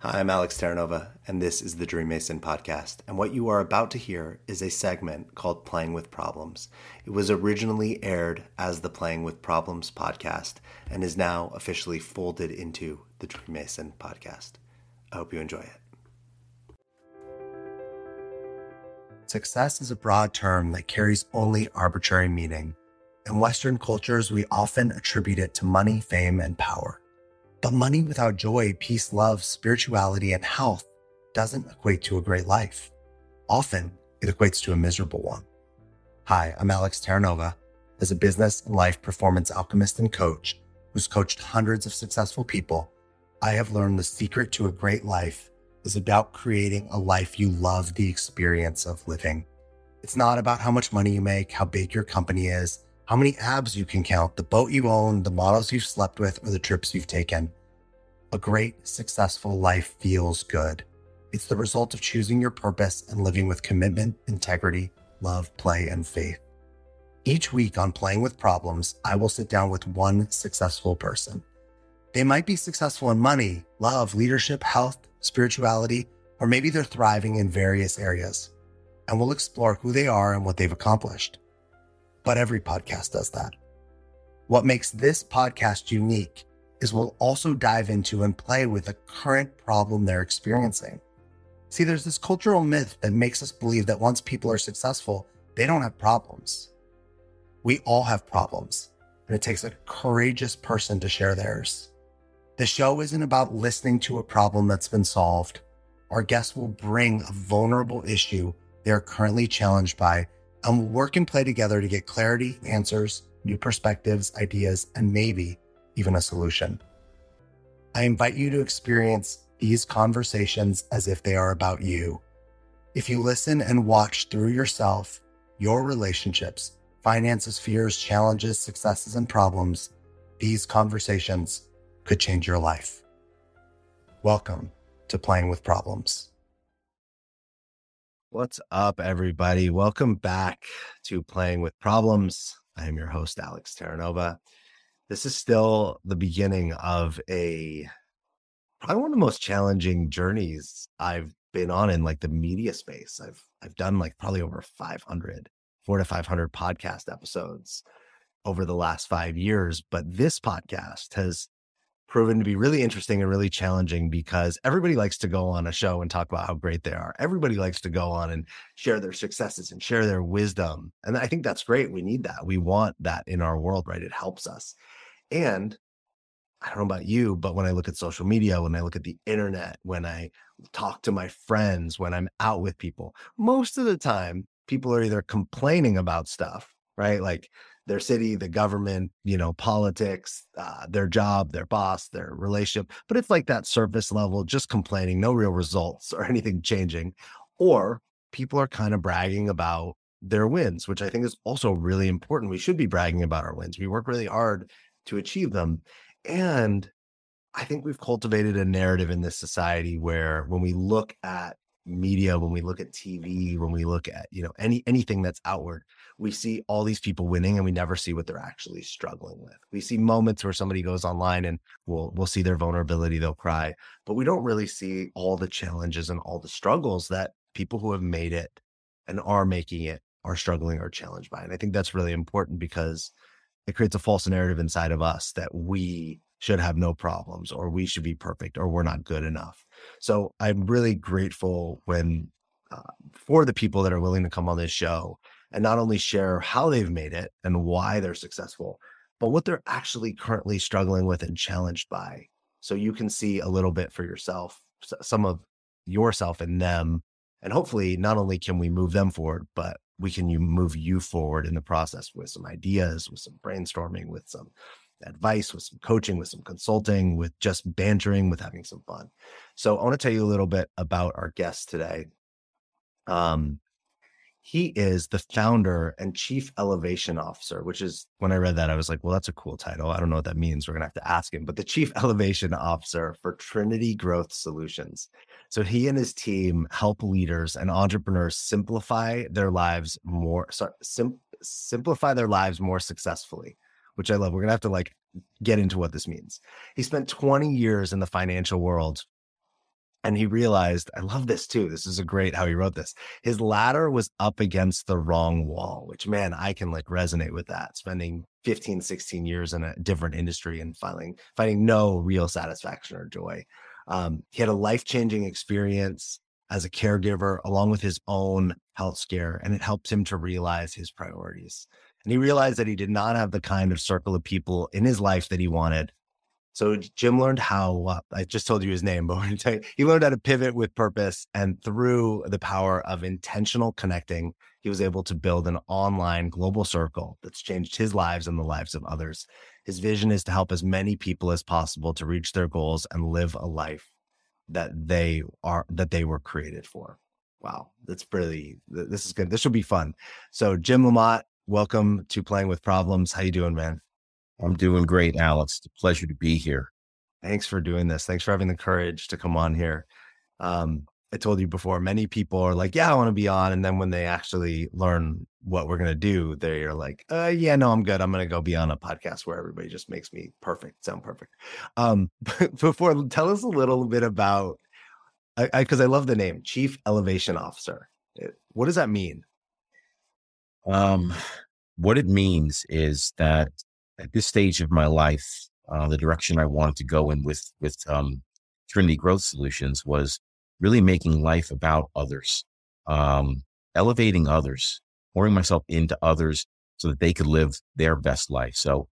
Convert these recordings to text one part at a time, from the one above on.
Hi, I'm Alex Terranova, and this is the Dream Mason podcast. And what you are about to hear is a segment called Playing with Problems. It was originally aired as the Playing with Problems podcast and is now officially folded into the Dream Mason podcast. I hope you enjoy it. Success is a broad term that carries only arbitrary meaning. In Western cultures, we often attribute it to money, fame, and power. But money without joy, peace, love, spirituality, and health doesn't equate to a great life. Often, it equates to a miserable one. Hi, I'm Alex Terranova. As a business and life performance alchemist and coach who's coached hundreds of successful people, I have learned the secret to a great life is about creating a life you love the experience of living. It's not about how much money you make, how big your company is, how many abs you can count, the boat you own, the models you've slept with, or the trips you've taken. A great, successful life feels good. It's the result of choosing your purpose and living with commitment, integrity, love, play, and faith. Each week on Playing with Problems, I will sit down with one successful person. They might be successful in money, love, leadership, health, spirituality, or maybe they're thriving in various areas. And we'll explore who they are and what they've accomplished but every podcast does that. What makes this podcast unique is we'll also dive into and play with a current problem they're experiencing. See, there's this cultural myth that makes us believe that once people are successful, they don't have problems. We all have problems, and it takes a courageous person to share theirs. The show isn't about listening to a problem that's been solved. Our guests will bring a vulnerable issue they are currently challenged by and we'll work and play together to get clarity, answers, new perspectives, ideas, and maybe even a solution. I invite you to experience these conversations as if they are about you. If you listen and watch through yourself, your relationships, finances, fears, challenges, successes, and problems, these conversations could change your life. Welcome to Playing with Problems. What's up, everybody? Welcome back to Playing with Problems. I am your host, Alex Terranova. This is still the beginning of a probably one of the most challenging journeys I've been on in like the media space. I've I've done like probably over 500, four to 500 podcast episodes over the last five years. But this podcast has proven to be really interesting and really challenging because everybody likes to go on a show and talk about how great they are. Everybody likes to go on and share their successes and share their wisdom. And I think that's great. We need that. We want that in our world, right? It helps us. And I don't know about you, but when I look at social media, when I look at the internet, when I talk to my friends, when I'm out with people, most of the time, people are either complaining about stuff, right? Like their city, the government, you know, politics, uh, their job, their boss, their relationship. But it's like that surface level, just complaining, no real results or anything changing. Or people are kind of bragging about their wins, which I think is also really important. We should be bragging about our wins. We work really hard to achieve them. And I think we've cultivated a narrative in this society where when we look at media, when we look at TV, when we look at, you know, any anything that's outward, we see all these people winning and we never see what they're actually struggling with. We see moments where somebody goes online and we'll we'll see their vulnerability, they'll cry, but we don't really see all the challenges and all the struggles that people who have made it and are making it are struggling or challenged by. And I think that's really important because it creates a false narrative inside of us that we should have no problems or we should be perfect or we're not good enough. So I'm really grateful when uh, for the people that are willing to come on this show and not only share how they've made it and why they're successful, but what they're actually currently struggling with and challenged by. So you can see a little bit for yourself, some of yourself and them. And hopefully, not only can we move them forward, but we can move you forward in the process with some ideas, with some brainstorming, with some advice, with some coaching, with some consulting, with just bantering, with having some fun. So I want to tell you a little bit about our guest today. Um, he is the founder and chief elevation officer, which is when I read that, I was like, well, that's a cool title. I don't know what that means. We're going to have to ask him, but the chief elevation officer for Trinity Growth Solutions. So he and his team help leaders and entrepreneurs simplify their lives more, sorry, sim- simplify their lives more successfully, which I love. We're going to have to like get into what this means. He spent 20 years in the financial world And he realized, I love this too. This is a great how he wrote this. His ladder was up against the wrong wall, which man, I can like resonate with that. Spending 15, 16 years in a different industry and finding finding no real satisfaction or joy. Um, he had a life-changing experience as a caregiver along with his own health scare, and it helped him to realize his priorities. And he realized that he did not have the kind of circle of people in his life that he wanted so Jim learned how uh, I just told you his name, but he learned how to pivot with purpose, and through the power of intentional connecting, he was able to build an online global circle that's changed his lives and the lives of others. His vision is to help as many people as possible to reach their goals and live a life that they are that they were created for. Wow, that's pretty. This is good. This will be fun. So Jim Lomot, welcome to Playing with Problems. How you doing, man? I'm doing great, Alex. It's a pleasure to be here. Thanks for doing this. Thanks for having the courage to come on here. Um, I told you before, many people are like, yeah, I want to be on. And then when they actually learn what we're going to do, they're like, uh, yeah, no, I'm good. I'm going to go be on a podcast where everybody just makes me perfect, sound perfect. Um, before, tell us a little bit about, because I, I, I love the name, Chief Elevation Officer. What does that mean? Um, what it means is that at this stage of my life, uh, the direction I wanted to go in with with um, Trinity Growth Solutions was really making life about others, um, elevating others, pouring myself into others so that they could live their best life. So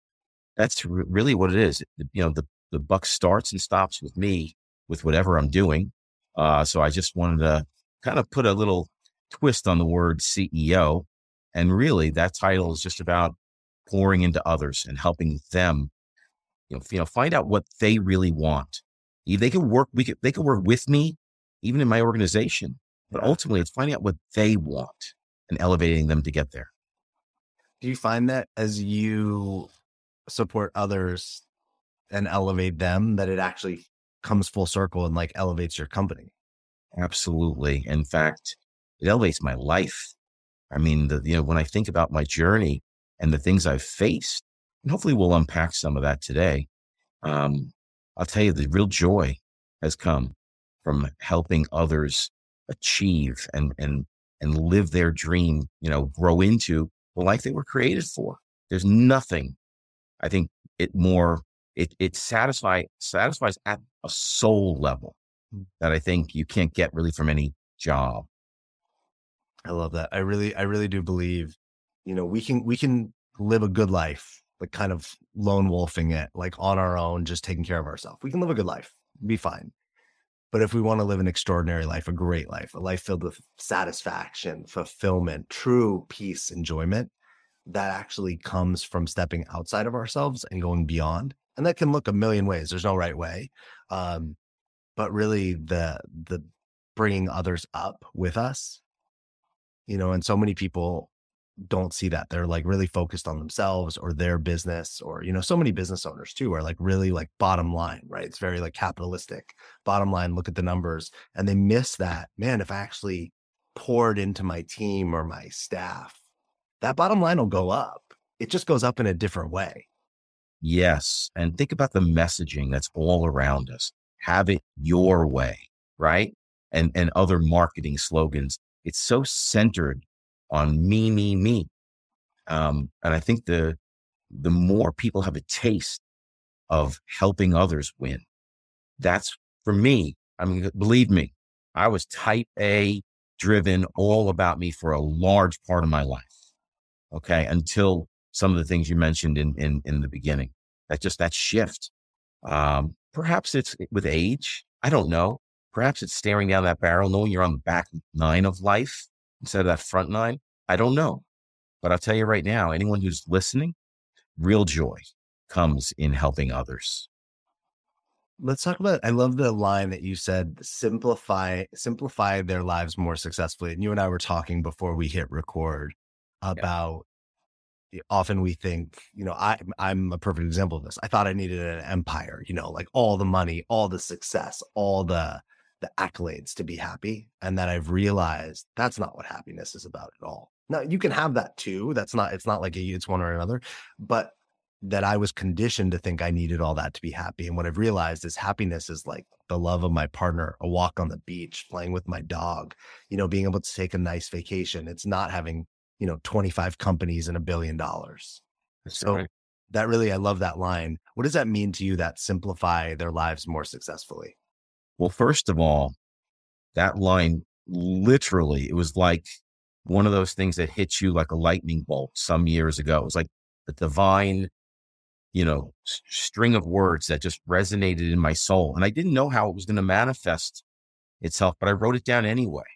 that's re- really what it is. You know, the the buck starts and stops with me with whatever I'm doing. Uh, so I just wanted to kind of put a little twist on the word CEO, and really that title is just about pouring into others and helping them, you know, you know, find out what they really want. They can work, we could, they can work with me, even in my organization, but ultimately it's finding out what they want and elevating them to get there. Do you find that as you support others and elevate them, that it actually comes full circle and like elevates your company? Absolutely. In fact, it elevates my life. I mean, the, you know, when I think about my journey, and the things I've faced. And hopefully we'll unpack some of that today. Um, I'll tell you, the real joy has come from helping others achieve and, and, and live their dream, you know, grow into the life they were created for. There's nothing, I think it more, it, it satisfy, satisfies at a soul level hmm. that I think you can't get really from any job. I love that. I really, I really do believe you know we can we can live a good life like kind of lone wolfing it like on our own just taking care of ourselves we can live a good life be fine but if we want to live an extraordinary life a great life a life filled with satisfaction fulfillment true peace enjoyment that actually comes from stepping outside of ourselves and going beyond. And that can look a million ways. There's no right way. Um, but really the the bringing others up with us you know and so many people don't see that. They're like really focused on themselves or their business, or, you know, so many business owners too are like really like bottom line, right? It's very like capitalistic. Bottom line, look at the numbers. And they miss that. Man, if I actually poured into my team or my staff, that bottom line will go up. It just goes up in a different way. Yes. And think about the messaging that's all around us. Have it your way, right? And and other marketing slogans. It's so centered on me, me, me. Um, and I think the the more people have a taste of helping others win, that's for me. I mean, believe me, I was type A driven, all about me for a large part of my life. Okay, until some of the things you mentioned in in in the beginning. That just that shift. Um, perhaps it's with age. I don't know. Perhaps it's staring down that barrel, knowing you're on the back nine of life instead of that front nine? I don't know. But I'll tell you right now, anyone who's listening, real joy comes in helping others. Let's talk about I love the line that you said simplify simplify their lives more successfully. And you and I were talking before we hit record about yeah. often we think, you know, I I'm a perfect example of this. I thought I needed an empire, you know, like all the money, all the success, all the the accolades to be happy. And that I've realized that's not what happiness is about at all. Now you can have that too. That's not, it's not like a, it's one or another, but that I was conditioned to think I needed all that to be happy. And what I've realized is happiness is like the love of my partner, a walk on the beach, playing with my dog, you know, being able to take a nice vacation. It's not having, you know, 25 companies and a billion dollars. So right. that really, I love that line. What does that mean to you that simplify their lives more successfully? Well, first of all, that line literally, it was like one of those things that hits you like a lightning bolt some years ago. It was like the divine, you know, s- string of words that just resonated in my soul. And I didn't know how it was going to manifest itself, but I wrote it down anyway,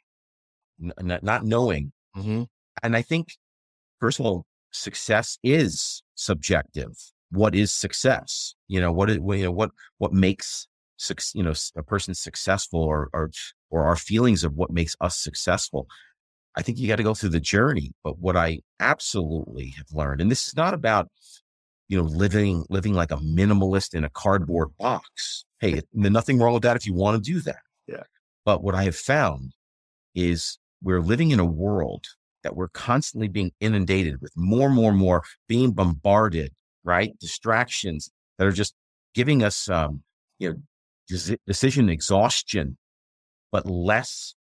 n- n- not knowing. Mm-hmm. And I think, first of all, success is subjective. What is success? You know, what is, you know, what, what makes you know, a person successful or, or, or our feelings of what makes us successful. I think you got to go through the journey. But what I absolutely have learned, and this is not about, you know, living, living like a minimalist in a cardboard box. Hey, nothing wrong with that if you want to do that. Yeah. But what I have found is we're living in a world that we're constantly being inundated with more and more and more being bombarded, right? Distractions that are just giving us, um, you know, decision exhaustion, but less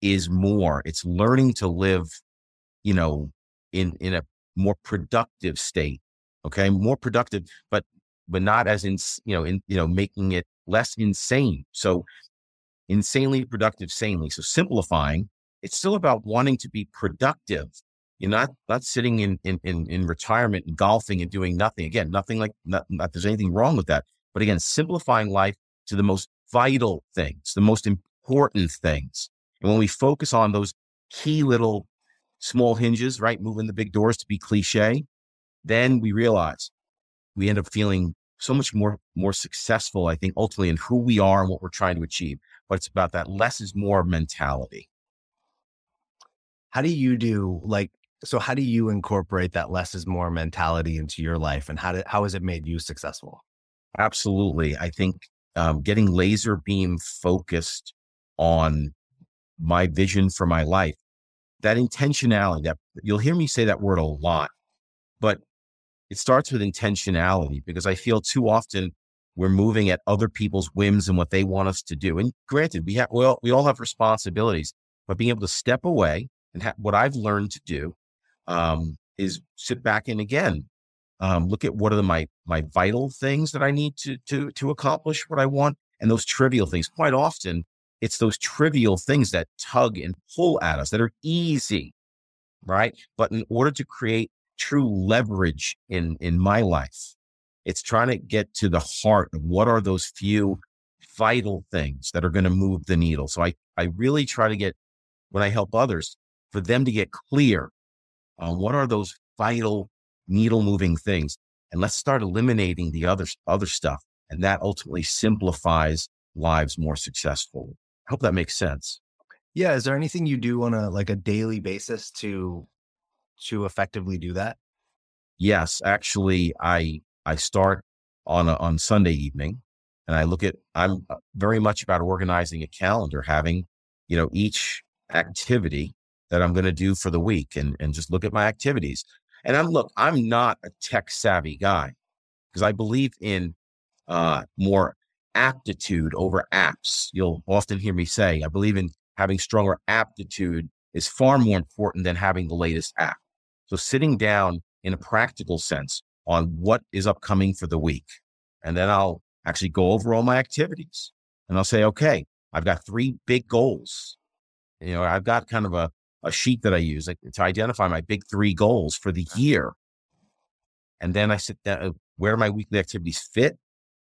is more. It's learning to live, you know, in, in a more productive state. Okay. More productive, but, but not as in, you know, in, you know, making it less insane. So insanely productive, sanely. So simplifying, it's still about wanting to be productive. You're not not sitting in in in, in retirement and golfing and doing nothing. Again, nothing like not, not there's anything wrong with that. But again, simplifying life to the most vital things, the most important things. And when we focus on those key little small hinges, right, moving the big doors to be cliche, then we realize we end up feeling so much more more successful. I think ultimately in who we are and what we're trying to achieve. But it's about that less is more mentality. How do you do like, so how do you incorporate that less is more mentality into your life and how did, how has it made you successful? Absolutely. I think um, getting laser beam focused on my vision for my life, that intentionality, that you'll hear me say that word a lot, but it starts with intentionality because I feel too often we're moving at other people's whims and what they want us to do. And granted, we have, well, we all have responsibilities, but being able to step away and ha- what I've learned to do um, is sit back and again, um, look at what are the, my my vital things that I need to to to accomplish what I want, and those trivial things. Quite often, it's those trivial things that tug and pull at us that are easy, right? But in order to create true leverage in in my life, it's trying to get to the heart of what are those few vital things that are going to move the needle. So I I really try to get when I help others for them to get clear on what are those vital needle moving things and let's start eliminating the other other stuff and that ultimately simplifies lives more successful i hope that makes sense Yeah. Is there anything you do on a, like a daily basis to, to effectively do that? yes actually i i start on a, on sunday evening and i look at i'm uh, very much about organizing a calendar having you know each activity that i'm going to do for the week and and just look at my activities and i'm look i'm not a tech savvy guy because i believe in uh more aptitude over apps you'll often hear me say i believe in having stronger aptitude is far more important than having the latest app so sitting down in a practical sense on what is upcoming for the week. And then I'll actually go over all my activities and I'll say, okay, I've got three big goals. You know, I've got kind of a, a sheet that I use to identify my big three goals for the year. And then I sit down, uh, where my weekly activities fit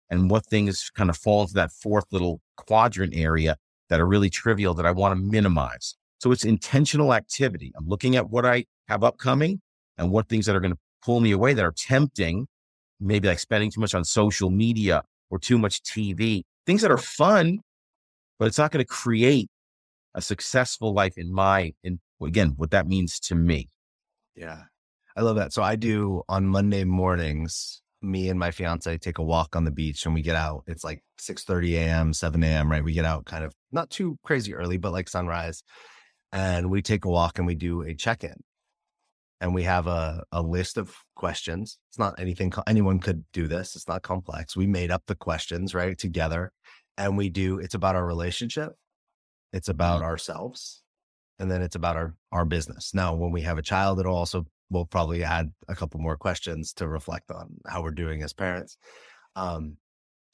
and what things kind of fall into that fourth little quadrant area that are really trivial that I want to minimize. So it's intentional activity. I'm looking at what I have upcoming and what things that are going to pull me away that are tempting, maybe like spending too much on social media or too much TV, things that are fun, but it's not going to create a successful life in my, in again, what that means to me. Yeah. I love that. So I do on Monday mornings, me and my fiance take a walk on the beach and we get out. It's like 6 30 a.m., 7 a.m., right? We get out kind of not too crazy early, but like sunrise. And we take a walk and we do a check-in. and we have a, a list of questions. It's not anything, anyone could do this. It's not complex. We made up the questions, right, together. And we do, it's about our relationship, it's about mm-hmm. ourselves, and then it's about our, our business. Now, when we have a child, it'll also, we'll probably add a couple more questions to reflect on how we're doing as parents. Um,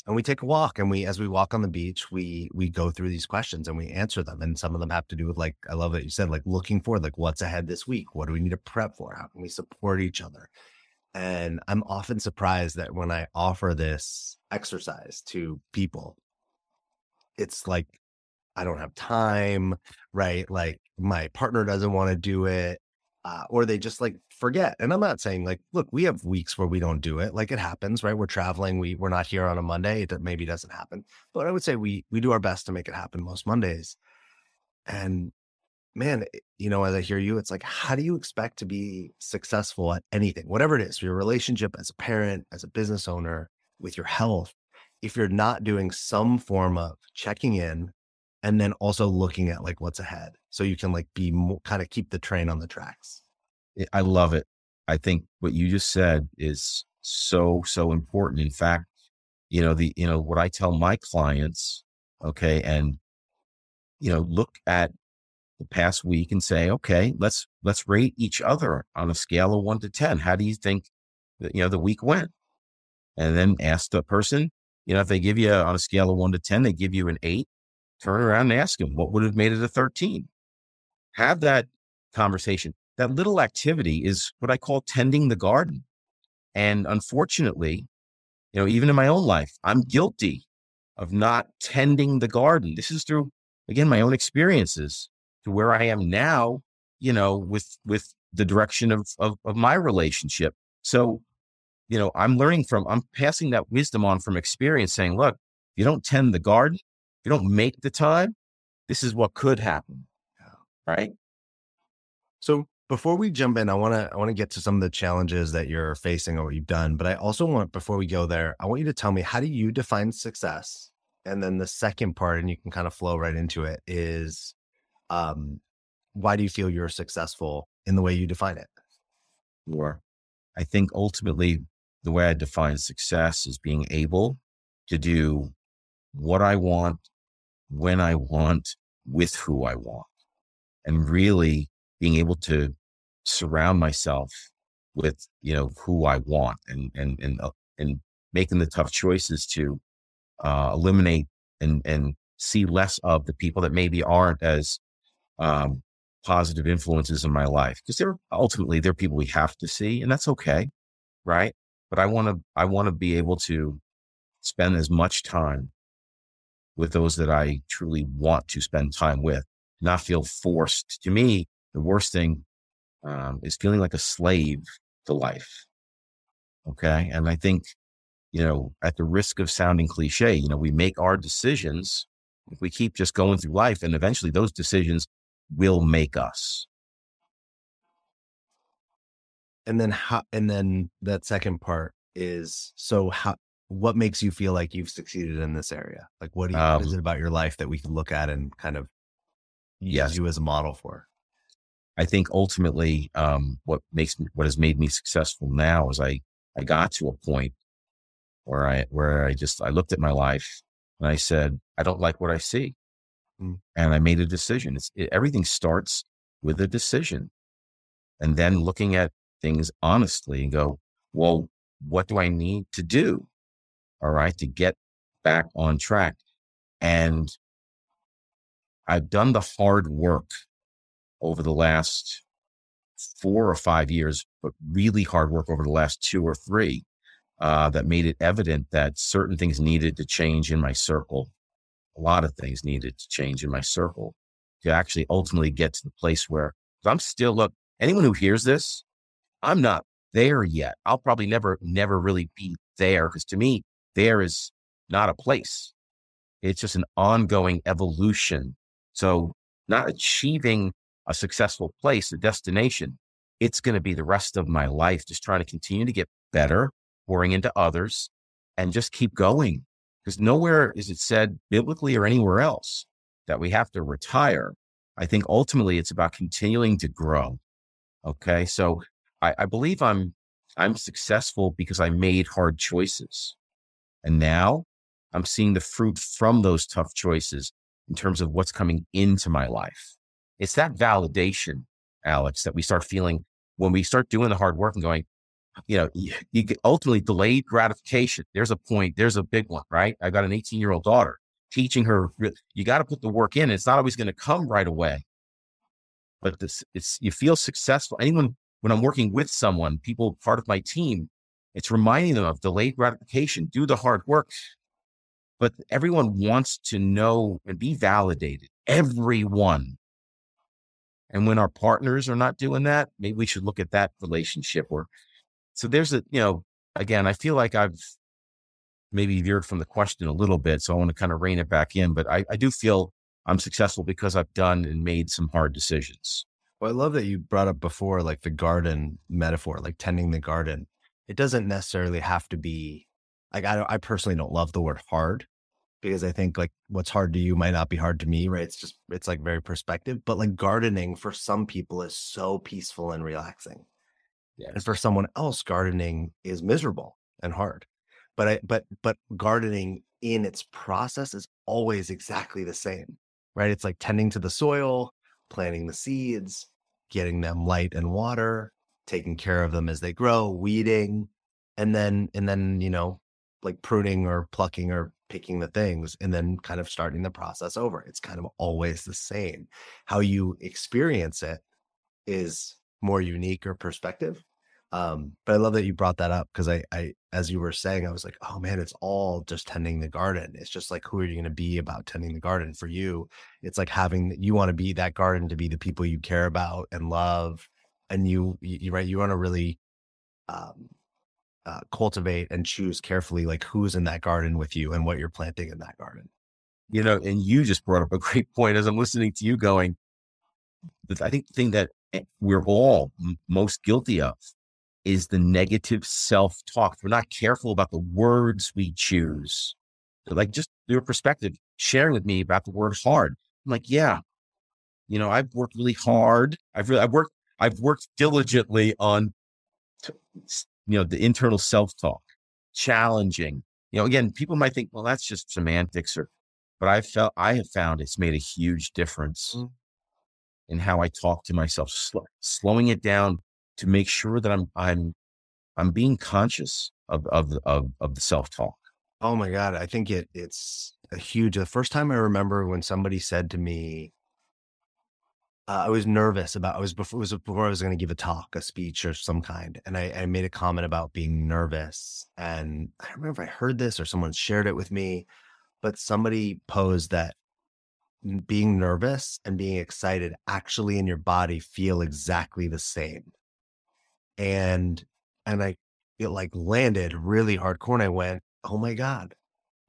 and we take a walk and we as we walk on the beach we we go through these questions and we answer them and some of them have to do with like i love that you said like looking forward like what's ahead this week what do we need to prep for how can we support each other and i'm often surprised that when i offer this exercise to people it's like i don't have time right like my partner doesn't want to do it uh, or they just like forget. And I'm not saying like, look, we have weeks where we don't do it. Like it happens, right? We're traveling. We we're not here on a Monday. It maybe doesn't happen, but I would say we we do our best to make it happen most Mondays. And man, eh, you know, as I hear you, it's like, how do you expect to be successful at anything, whatever it is, your relationship as a parent, as a business owner, with your health, if you're not doing some form of checking in and then also looking at like what's ahead so you can like be more, kind of keep the train on the tracks. I love it. I think what you just said is so so important. In fact you know the you know what i tell my clients okay and you know look at the past week and say okay let's let's rate each other on a scale of 1 to 10 how do you think that, you know the week went? And then ask the person you know if they give you on a scale of 1 to 10 they give you an 8 turn around and ask him what would have made it a 13. Have that conversation. That little activity is what I call tending the garden. And unfortunately, you know, even in my own life, I'm guilty of not tending the garden. This is through, again, my own experiences to where I am now, you know, with, with the direction of, of, of my relationship. So, you know, I'm learning from, I'm passing that wisdom on from experience saying, look, you don't tend the garden, you don't make the time, this is what could happen. Right. So before we jump in, I want to I want to get to some of the challenges that you're facing or what you've done. But I also want before we go there, I want you to tell me how do you define success? And then the second part, and you can kind of flow right into it, is um, why do you feel you're successful in the way you define it? Sure. I think ultimately the way I define success is being able to do what I want, when I want, with who I want, and really being able to surround myself with you know who I want, and and and uh, and making the tough choices to uh, eliminate and and see less of the people that maybe aren't as um, positive influences in my life because they're ultimately they're people we have to see, and that's okay, right? But I want to I want to be able to spend as much time with those that I truly want to spend time with, not feel forced. To me, the worst thing um, is feeling like a slave to life. Okay. And I think, you know, at the risk of sounding cliche, you know, we make our decisions. If we keep just going through life, and eventually those decisions will make us. And then how, and then that second part is so how, what makes you feel like you've succeeded in this area? Like, what, you, um, what is um it about your life that we can look at and kind of use yes. you as a model for? I think ultimately, um, what makes me, what has made me successful now is I, I got to a point where I, where I just, I looked at my life and I said, I don't like what I see. Mm. And I made a decision. It's, it, everything starts with a decision and then looking at things honestly and go, well, what do I need to do? All right, to get back on track. And I've done the hard work over the last four or five years, but really hard work over the last two or three uh, that made it evident that certain things needed to change in my circle. A lot of things needed to change in my circle to actually ultimately get to the place where I'm still, look, anyone who hears this, I'm not there yet. I'll probably never, never really be there because to me, there is not a place. It's just an ongoing evolution. So, not achieving a successful place, a destination, it's going to be the rest of my life just trying to continue to get better, pouring into others, and just keep going. Because nowhere is it said biblically or anywhere else that we have to retire. I think ultimately it's about continuing to grow. Okay. So, I, I believe I'm I'm successful because I made hard choices. And now I'm seeing the fruit from those tough choices in terms of what's coming into my life. It's that validation, Alex, that we start feeling when we start doing the hard work and going, you know, you, you ultimately delayed gratification. There's a point, there's a big one, right? I got an 18 year old daughter teaching her, you got to put the work in. It's not always going to come right away, but this, it's, you feel successful. Anyone, when I'm working with someone, people part of my team, it's reminding them of delayed gratification, do the hard work. But everyone wants to know and be validated. Everyone. And when our partners are not doing that, maybe we should look at that relationship or so there's a, you know, again, I feel like I've maybe veered from the question a little bit. So I want to kind of rein it back in, but I, I do feel I'm successful because I've done and made some hard decisions. Well, I love that you brought up before, like the garden metaphor, like tending the garden. It doesn't necessarily have to be like, I, I personally don't love the word hard because I think like what's hard to you might not be hard to me, right? It's just, it's like very perspective. But like gardening for some people is so peaceful and relaxing. Yes. And for someone else, gardening is miserable and hard. But I but but gardening in its process is always exactly the same. Right? It's like tending to the soil, planting the seeds, getting them light and water, taking care of them as they grow, weeding, and then and then, you know, like pruning or plucking or picking the things and then kind of starting the process over. It's kind of always the same. How you experience it is more unique or perspective. Um, but I love that you brought that up because I, I, as you were saying, I was like, oh man, it's all just tending the garden. It's just like, who are you going to be about tending the garden? For you, it's like having, you want to be that garden to be the people you care about and love. And you, you right, you want to really, um, uh, cultivate and choose carefully, like who's in that garden with you and what you're planting in that garden. You know, and you just brought up a great point as I'm listening to you going, I think the thing that eh, we're all most guilty of is the negative self talk. We're not careful about the words we choose. like just your perspective, sharing with me about the word hard. I'm like, yeah, you know, I've worked really hard. I've really, I've worked, I've worked diligently on, you know, the internal self talk, challenging. You know, again, people might think, well, that's just semantics, or, but I felt I have found it's made a huge difference mm. in how I talk to myself, sl- slowing it down, to make sure that I'm I'm I'm being conscious of of of, of the self talk. Oh my god, I think it it's a huge. The first time I remember when somebody said to me, uh, I was nervous about. I was before was before I was going to give a talk, a speech or some kind, and I, I made a comment about being nervous. And I don't remember if I heard this or someone shared it with me, but somebody posed that being nervous and being excited actually in your body feel exactly the same and and I it like landed really hardcore and I went, oh my God.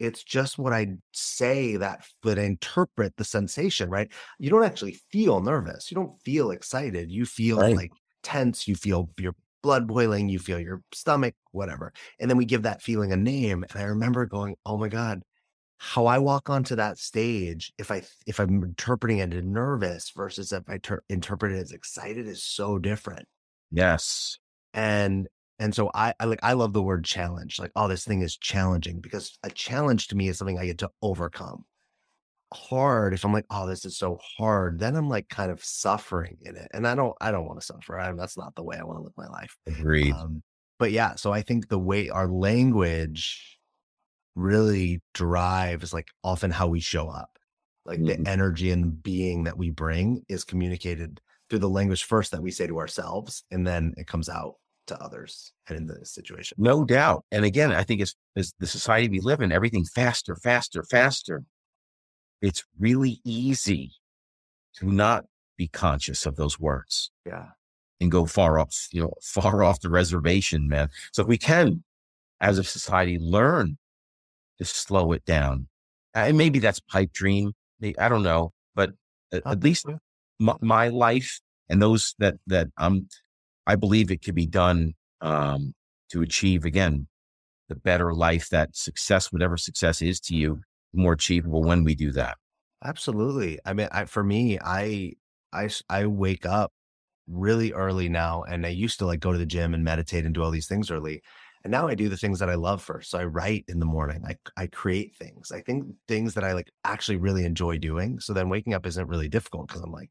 It's just what I say that would interpret the sensation, right? You don't actually feel nervous. You don't feel excited. You feel right. like tense. You feel your blood boiling. You feel your stomach, whatever. And then we give that feeling a name. And I remember going, oh my God, how I walk onto that stage, if I if I'm interpreting it as nervous versus if I ter- interpret it as excited, is so different. Yes. And and so I, I like I love the word challenge. Like, oh, this thing is challenging because a challenge to me is something I get to overcome. Hard, if I'm like, oh, this is so hard, then I'm like kind of suffering in it. And I don't I don't want to suffer. I, that's not the way I want to live my life. Agreed. Um, but yeah, so I think the way our language really drives like often how we show up. Like mm-hmm. the energy and being that we bring is communicated through the language first that we say to ourselves, and then it comes out to others and in the situation. No doubt. And again, I think it's, it's the society we live in, everything faster, faster, faster. It's really easy to not be conscious of those words. Yeah. And go far off, you know, far off the reservation, man. So if we can, as a society, learn to slow it down. And maybe that's pipe dream. I don't know, but at least my, my life and those that that I'm I believe it can be done um, to achieve again the better life that success, whatever success is to you, more achievable when we do that. Absolutely. I mean, I, for me, I I I wake up really early now. And I used to like go to the gym and meditate and do all these things early. And now I do the things that I love first. So I write in the morning. I I create things. I think things that I like actually really enjoy doing. So then waking up isn't really difficult because I'm like,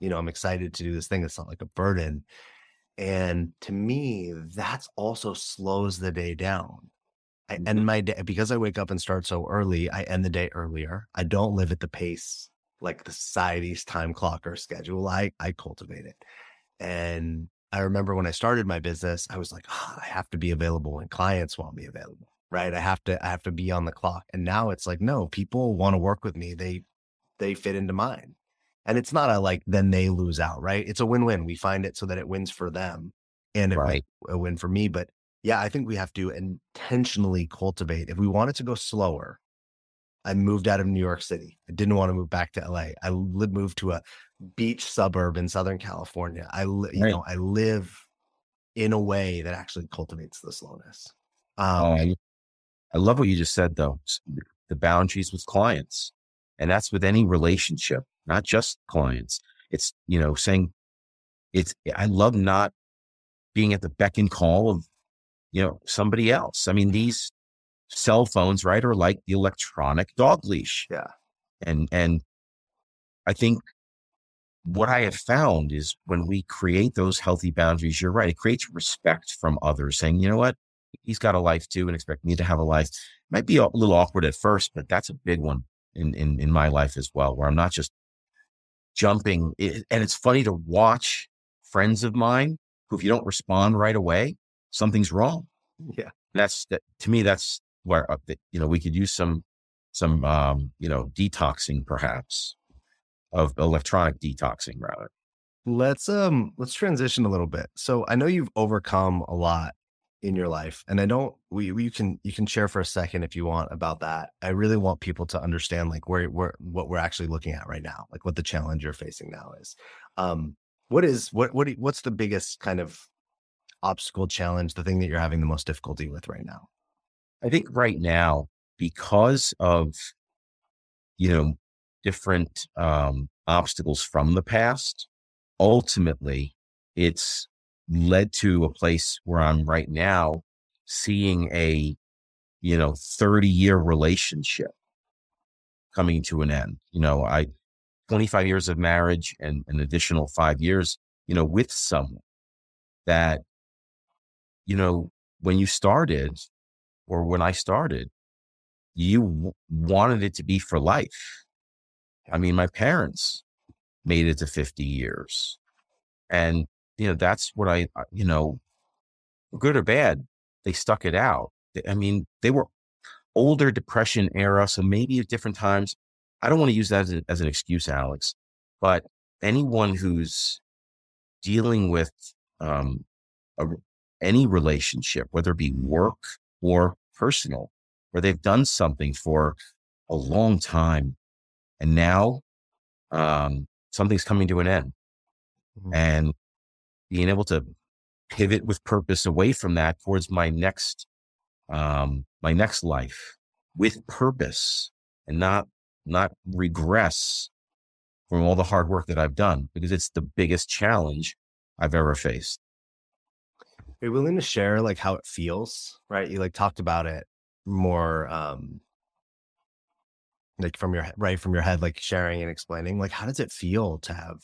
you know, I'm excited to do this thing. It's not like a burden. And to me, that's also slows the day down. I end mm-hmm. my day because I wake up and start so early. I end the day earlier. I don't live at the pace like the society's time clock or schedule. I I cultivate it, and I remember when I started my business, I was like, oh, I have to be available when clients want me available, right? I have to I have to be on the clock. And now it's like, no, people want to work with me. They they fit into mine. And it's not a like then they lose out, right? It's a win-win. We find it so that it wins for them and it right. a win for me. But yeah, I think we have to intentionally cultivate. If we want it to go slower, I moved out of New York City. I didn't want to move back to LA. I moved to a beach suburb in Southern California. I, li- right. you know, I live in a way that actually cultivates the slowness. Um, oh, I, I love what you just said, though. The boundaries with clients, and that's with any relationship, not just clients. It's you know saying, it's. I love not being at the beck and call of you know, somebody else. I mean, mm-hmm. these cell phones, right, are like the electronic dog leash. Yeah. And and I think what I have found is when we create those healthy boundaries, you're right, it creates respect from others, saying, you know what, he's got a life too and expect me to have a life. Might be a little awkward at first, but that's a big one in in, in my life as well, where I'm not just jumping. And it's funny to watch friends of mine who, if you don't respond right away, something's wrong. Yeah. That's that to me, that's where, uh, you know, we could use some, some, um, you know, detoxing perhaps of electronic detoxing rather. Let's, um, let's transition a little bit. So I know you've overcome a lot in your life and i don't we, we you can you can share for a second if you want about that i really want people to understand like where where what we're actually looking at right now like what the challenge you're facing now is um what is what what what's the biggest kind of obstacle challenge, the thing that you're having the most difficulty with right now? I think right now, because of, you know, different um, obstacles from the past, ultimately it's led to a place where I'm right now seeing a, you know, 30 year relationship coming to an end. You know, I, 25 years of marriage and an additional five years, you know, with someone that you know, when you started or when I started, you w- wanted it to be for life. I mean, my parents made it to 50 years. And, you know, that's what I, you know, good or bad, they stuck it out. I mean, they were older depression era. So maybe at different times, I don't want to use that as, a, as an excuse, Alex, but anyone who's dealing with um, a, any relationship, whether it be work or personal, where they've done something for a long time and now um, something's coming to an end. Mm-hmm. And being able to pivot with purpose away from that towards my next um, my next life with purpose and not not regress from all the hard work that I've done because it's the biggest challenge I've ever faced. Are you willing to share like how it feels? Right. You like talked about it more um like from your right from your head, like sharing and explaining. Like how does it feel to have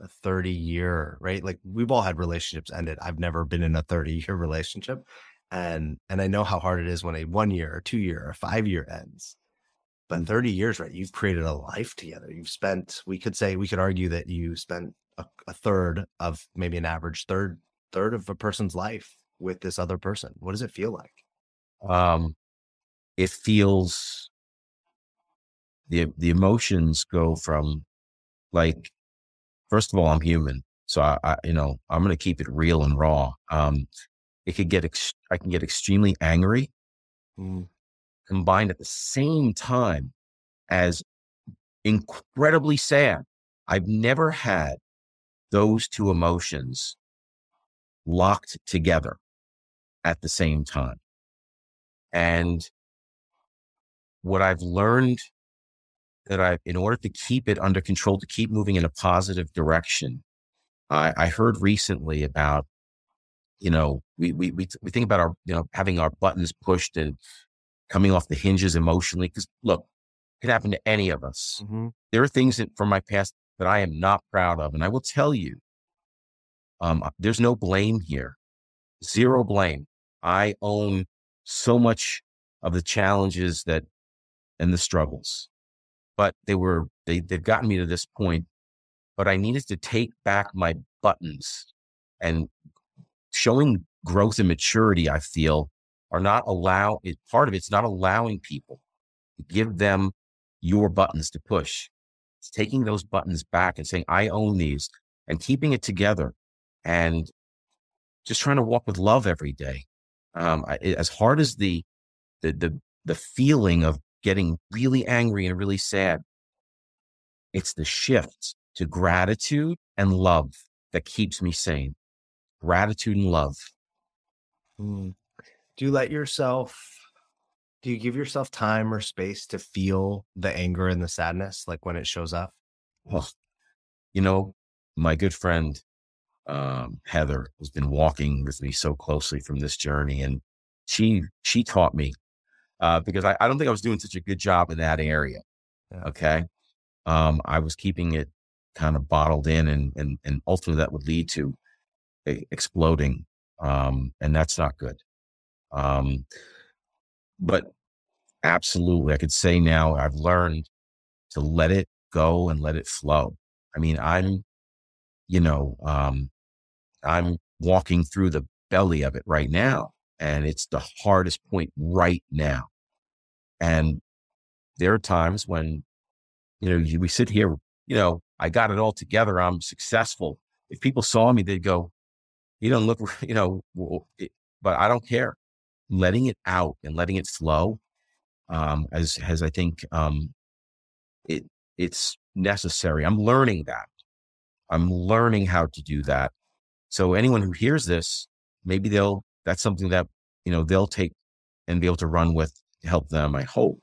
a 30 year, right? Like we've all had relationships ended. I've never been in a 30 year relationship. And and I know how hard it is when a one year or two year or five year ends. But in 30 years, right, you've created a life together. You've spent, we could say, we could argue that you spent a, a third of maybe an average third third of a person's life with this other person. What does it feel like? Um, it feels the the emotions go from like first of all i'm human so i, I you know i'm going to keep it real and raw um it could get ex- i can get extremely angry mm. combined at the same time as incredibly sad i've never had those two emotions locked together at the same time. And what I've learned that I, in order to keep it under control, to keep moving in a positive direction, I, I heard recently about, you know, we, we, we, we think about our, you know, having our buttons pushed and coming off the hinges emotionally. Cause look, it can happen to any of us. Mm-hmm. There are things that, from my past that I am not proud of. And I will tell you, um, there's no blame here, zero blame. I own so much of the challenges that and the struggles, but they were they they've gotten me to this point. But I needed to take back my buttons and showing growth and maturity. I feel are not allow it. Part of it's not allowing people to give them your buttons to push. It's taking those buttons back and saying, I own these and keeping it together and just trying to walk with love every day. Um, I, as hard as the, the, the, the feeling of getting really angry and really sad, it's the shift to gratitude and love that keeps me sane. Gratitude and love. Mm. Do you let yourself, do you give yourself time or space to feel the anger and the sadness, like when it shows up? Well, you know, my good friend um, Heather has been walking with me so closely from this journey, and she she taught me uh, because I, I don't think I was doing such a good job in that area. Yeah. Okay, um, I was keeping it kind of bottled in, and and and ultimately that would lead to exploding, um, and that's not good. Um, but absolutely, I could say now I've learned to let it go and let it flow. I mean, I'm, you know, um, I'm walking through the belly of it right now. And it's the hardest point right now. And there are times when, you know, we sit here, you know, I got it all together. I'm successful. If people saw me, they'd go, you don't look, you know, but I don't care. Letting it out and letting it flow, um, as, as I think, um, it, it's necessary. I'm learning that. I'm learning how to do that. So anyone who hears this, maybe they'll, that's something that, you know, they'll take and be able to run with help them, I hope.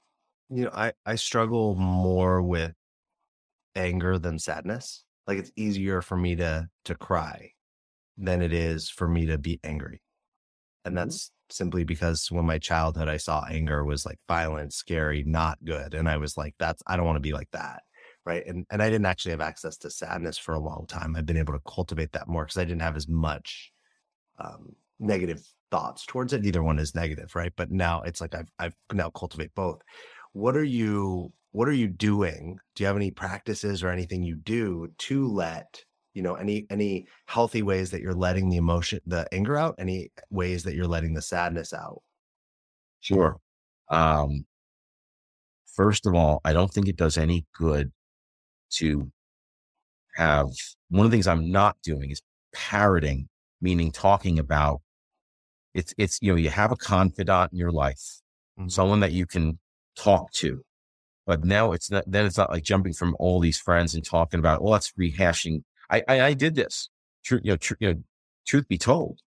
You know, I, I struggle more with anger than sadness. Like it's easier for me to, to cry than it is for me to be angry. And mm-hmm. that's simply because when my childhood, I saw anger was like violent, scary, not good. And I was like, that's, I don't want to be like that right and and i didn't actually have access to sadness for a long time i've been able to cultivate that more because i didn't have as much um, negative thoughts towards it either one is negative right? But now it's like i've i've now cultivate both. What are you what are you doing? Do you have any practices or anything you do to let you know any any healthy ways that you're letting the emotion the anger out? Any ways that you're letting the sadness out? Sure. Um first of all i don't think it does any good to have one of the things I'm not doing is parroting, meaning talking about it's, it's, you know, you have a confidant in your life, mm-hmm. someone that you can talk to. But now it's not, then it's not like jumping from all these friends and talking about, well, that's rehashing. I, I, I did this. True, you know, tr- you know, truth be told,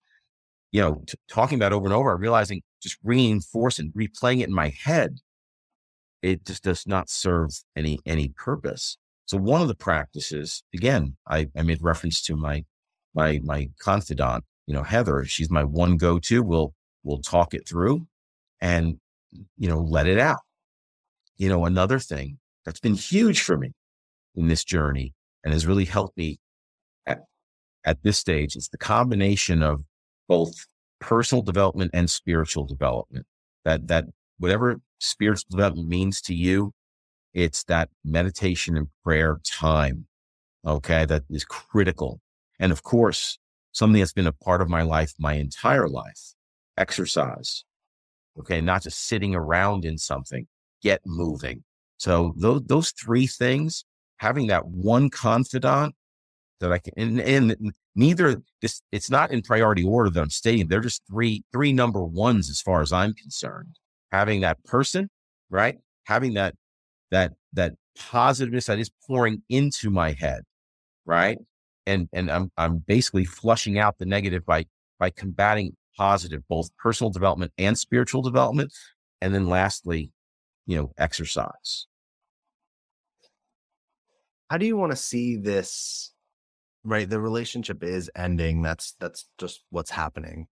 you know, t- talking about over and over, realizing just reinforcing, replaying it in my head, it just does not serve any any purpose. So one of the practices, again, I, I made reference to my my my confidant, you know, Heather. She's my one go-to. We'll we'll talk it through and you know, let it out. You know, another thing that's been huge for me in this journey and has really helped me at, at this stage is the combination of both personal development and spiritual development. That that whatever spiritual development means to you, it's that meditation and prayer time. Okay. That is critical. And of course, something that's been a part of my life my entire life, exercise. Okay. Not just sitting around in something, get moving. So those, those three things, having that one confidant that I can, and, and neither this, it's not in priority order that I'm stating. They're just three, three number ones as far as I'm concerned. Having that person, right? Having that that that positiveness that is pouring into my head, right? And and I'm I'm basically flushing out the negative by by combating positive, both personal development and spiritual development. And then lastly, you know, exercise. How do you want to see this right the relationship is ending that's that's just what's happening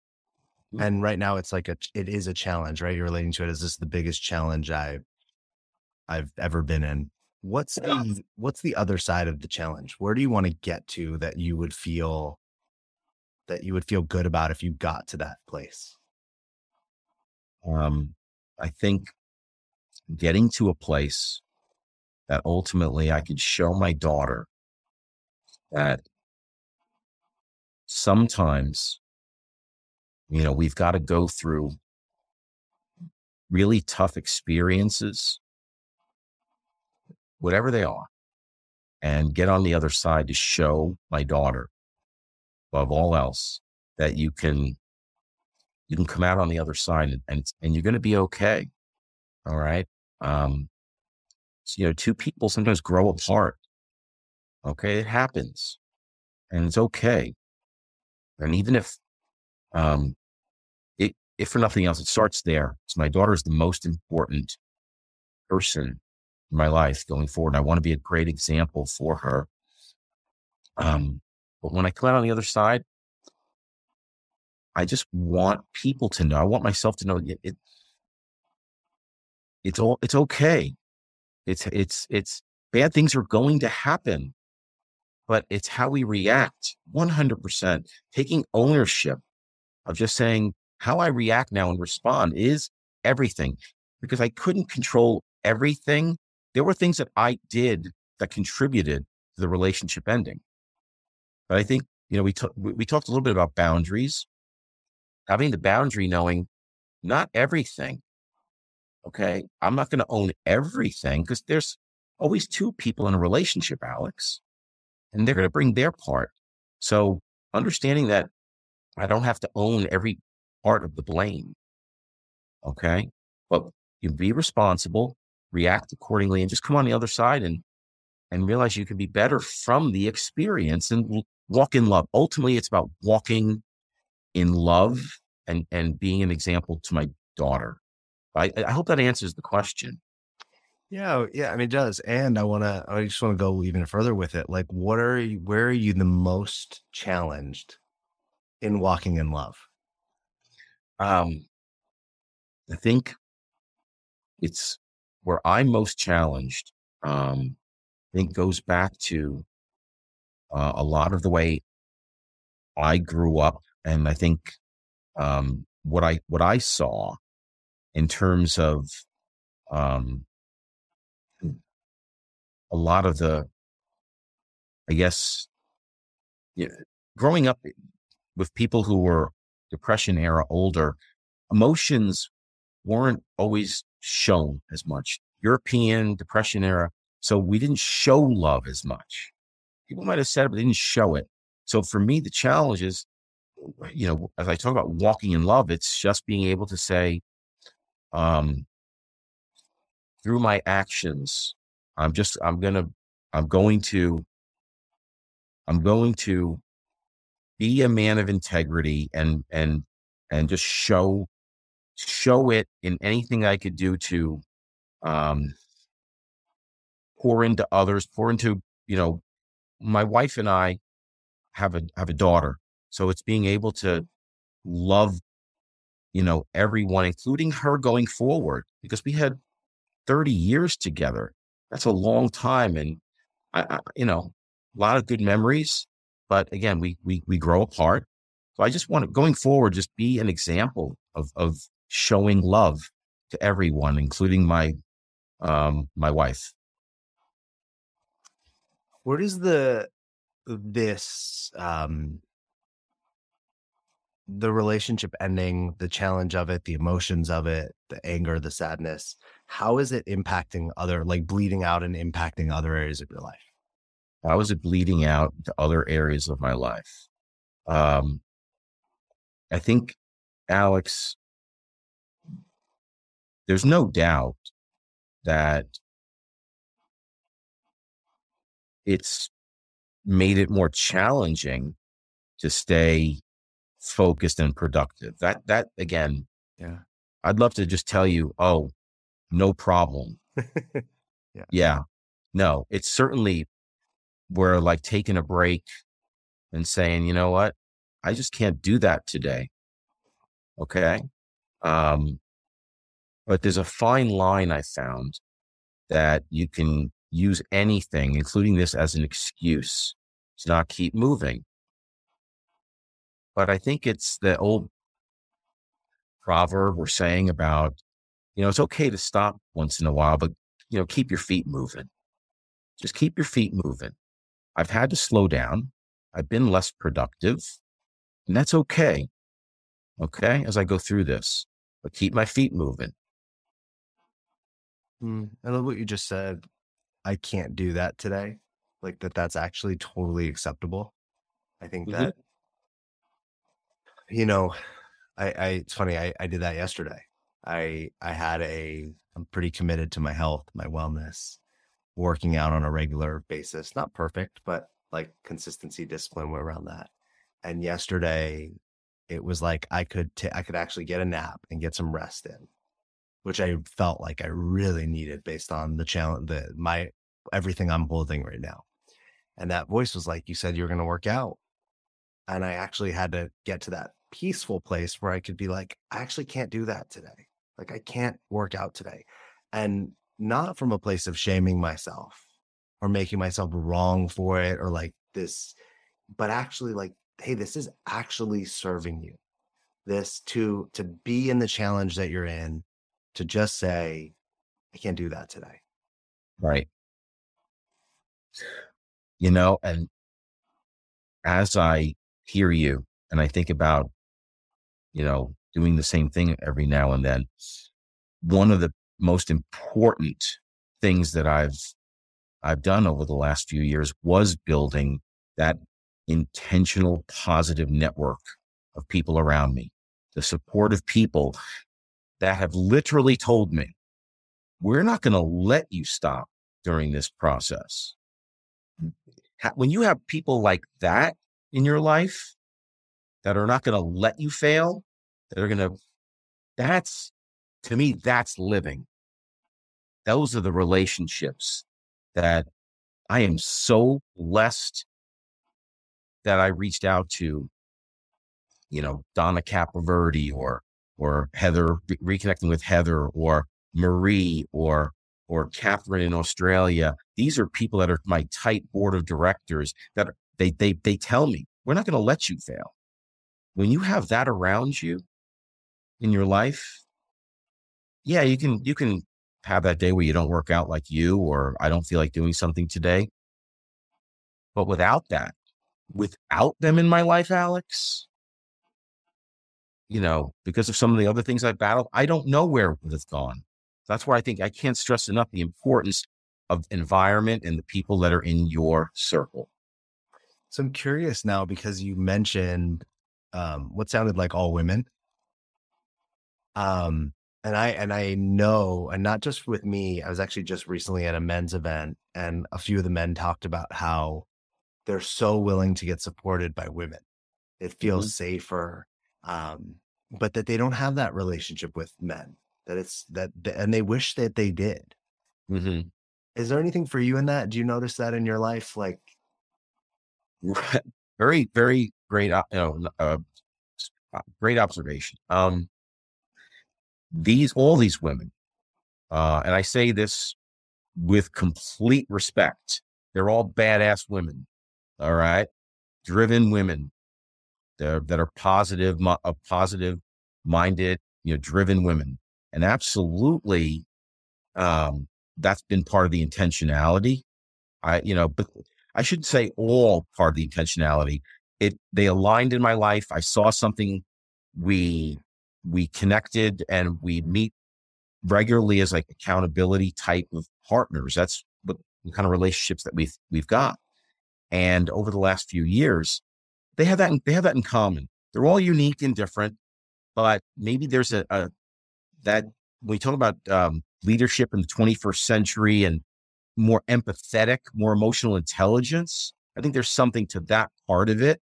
Mhm. and right now it's like a it is a challenge right you're relating to it as this the biggest challenge i i've ever been in what's the what's the other side of the challenge? Where do you want to get to that you would feel that you would feel good about if you got to that place? Um, I think getting to a place that ultimately I could show my daughter that sometimes, you know, we've got to go through really tough experiences, whatever they are, and get on the other side to show my daughter, above all else, that you can you can come out on the other side and and, and you're going to be okay. All right. Um, so, you know, two people sometimes grow apart. Okay, it happens, and it's okay. And even if, um, it if for nothing else, it starts there. So my daughter is the most important person in my life going forward. I want to be a great example for her. Um, but when I come out on the other side, I just want people to know. I want myself to know it, it it's all it's okay. It's it's it's bad things are going to happen, but it's how we react. One hundred percent taking ownership of just saying how I react now and respond is everything because I couldn't control everything. There were things that I did that contributed to the relationship ending. But I think you know we t- we talked a little bit about boundaries having the boundary knowing not everything. Okay. I'm not going to own everything because there's always two people in a relationship, Alex, and they're going to bring their part. So understanding that I don't have to own every part of the blame. Okay. But you be responsible, react accordingly, and just come on the other side and, and realize you can be better from the experience and walk in love. Ultimately, it's about walking in love and and being an example to my daughter. I, I hope that answers the question. Yeah, yeah. I mean, it does. And I want to. I just want to go even further with it. Like, what are you? Where are you the most challenged in walking in love? Um, I think it's where I'm most challenged. Um, I think goes back to uh, a lot of the way I grew up, and I think um, what I what I saw in terms of um, a lot of the, I guess, yeah, growing up with people who were depression era older, emotions weren't always shown as much. European depression era, so we didn't show love as much. People might have said it, but they didn't show it. So for me, the challenge is, you know, as I talk about walking in love, it's just being able to say, um, through my actions, I'm just, I'm gonna, I'm going to, I'm going to be a man of integrity and, and, and just show, show it in anything I could do to, um, pour into others, pour into, you know, my wife and I have a, have a daughter. So it's being able to love, you know, everyone, including her going forward, because we had 30 years together. That's a long time. And I, I you know, a lot of good memories, but again, we, we, we grow apart. So I just want to going forward, just be an example of, of showing love to everyone, including my, um, my wife. Where does the this um the relationship ending, the challenge of it, the emotions of it, the anger, the sadness, how is it impacting other like bleeding out and impacting other areas of your life? How is it bleeding out to other areas of my life? Um, I think, Alex, there's no doubt that it's made it more challenging to stay focused and productive. That that again, Yeah. I'd love to just tell you, oh, no problem. Yeah. Yeah. No, it's certainly where like taking a break and saying, you know what? I just can't do that today. Okay. Um, but there's a fine line I found that you can use anything, including this as an excuse to not keep moving. But I think it's the old proverb we're saying about, you know, it's okay to stop once in a while, but, you know, keep your feet moving. Just keep your feet moving. I've had to slow down. I've been less productive, and that's okay. Okay. As I go through this, but keep my feet moving. Mm, I love what you just said. I can't do that today. Like that, that's actually totally acceptable. I think Mhm. that, you know, I, I, it's funny. I, I did that yesterday. I, I had a, I'm pretty committed to my health, my wellness, working out on a regular basis. Not perfect, but like consistency, discipline around that. And yesterday it was like I could, ta- I could actually get a nap and get some rest in which I felt like I really needed based on the challenge, that my everything I'm holding right now. And that voice was like, "You said you were going to work out," and I actually had to get to that peaceful place where I could be like, "I actually can't do that today. Like, I can't work out today," and not from a place of shaming myself or making myself wrong for it or like this, but actually like, "Hey, this is actually serving you." This to to be in the challenge that you're in to just say, I can't do that today. Right. You know, and as I hear you and I think about, you know, doing the same thing every now and then, one of the most important things that I've I've done over the last few years was building that intentional positive network of people around me, the supportive people that have literally told me, we're not going to let you stop during this process. Mm. When you have people like that in your life that are not going to let you fail, that are going to, that's to me, that's living. Those are the relationships that I am so blessed that I reached out to, you know, Donna Capoverde or or Heather re- reconnecting with Heather or Marie or or Catherine in Australia. These are people that are my tight board of directors that they they they tell me we're not going to let you fail. When you have that around you in your life, yeah, you can you can have that day where you don't work out like you or I don't feel like doing something today. But without that, without them in my life, Alex, you know, because of some of the other things I've battled, I don't know where it would have gone. That's where I think I can't stress enough the importance of environment and the people that are in your circle. So I'm curious now because you mentioned um, what sounded like all women. Um, and I and I know, and not just with me, I was actually just recently at a men's event, and a few of the men talked about how they're so willing to get supported by women. It feels Mhm. safer, um, but that they don't have that relationship with men. That it's that, and they wish that they did. Mm-hmm. Is there anything for you in that? Do you notice that in your life? Like, very, very great, you know, uh, uh, great observation. Um, these, all these women, uh, and I say this with complete respect. They're all badass women. All right. Driven women that that are positive, uh, positive minded, you know, driven women. And absolutely, um, that's been part of the intentionality. I, you know, but I shouldn't say all part of the intentionality. It, they aligned in my life. I saw something we, we connected and we meet regularly as like accountability type of partners. That's what the kind of relationships that we've, we've got. And over the last few years, they have that, in, they have that in common. They're all unique and different, but maybe there's a, a that when we talk about um, leadership in the 21st century and more empathetic, more emotional intelligence, I think there's something to that part of it.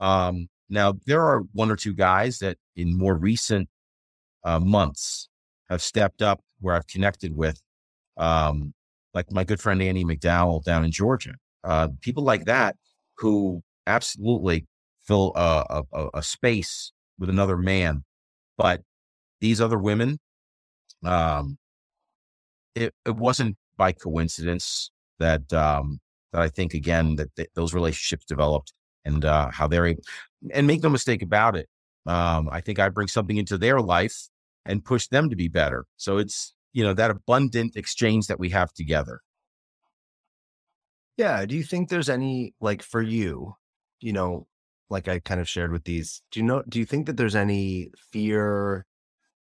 Um, now, there are one or two guys that in more recent uh, months have stepped up where I've connected with, um, like my good friend Andy McDowell down in Georgia. Uh, people like that who absolutely fill a, a, a space with another man. But these other women, um, it, it wasn't by coincidence that um, that I think again that th- those relationships developed and uh, how they're able. And make no mistake about it, um, I think I bring something into their life and push them to be better. So it's you know that abundant exchange that we have together. Yeah. Do you think there's any like for you, you know, like I kind of shared with these, do you know, do you think that there's any fear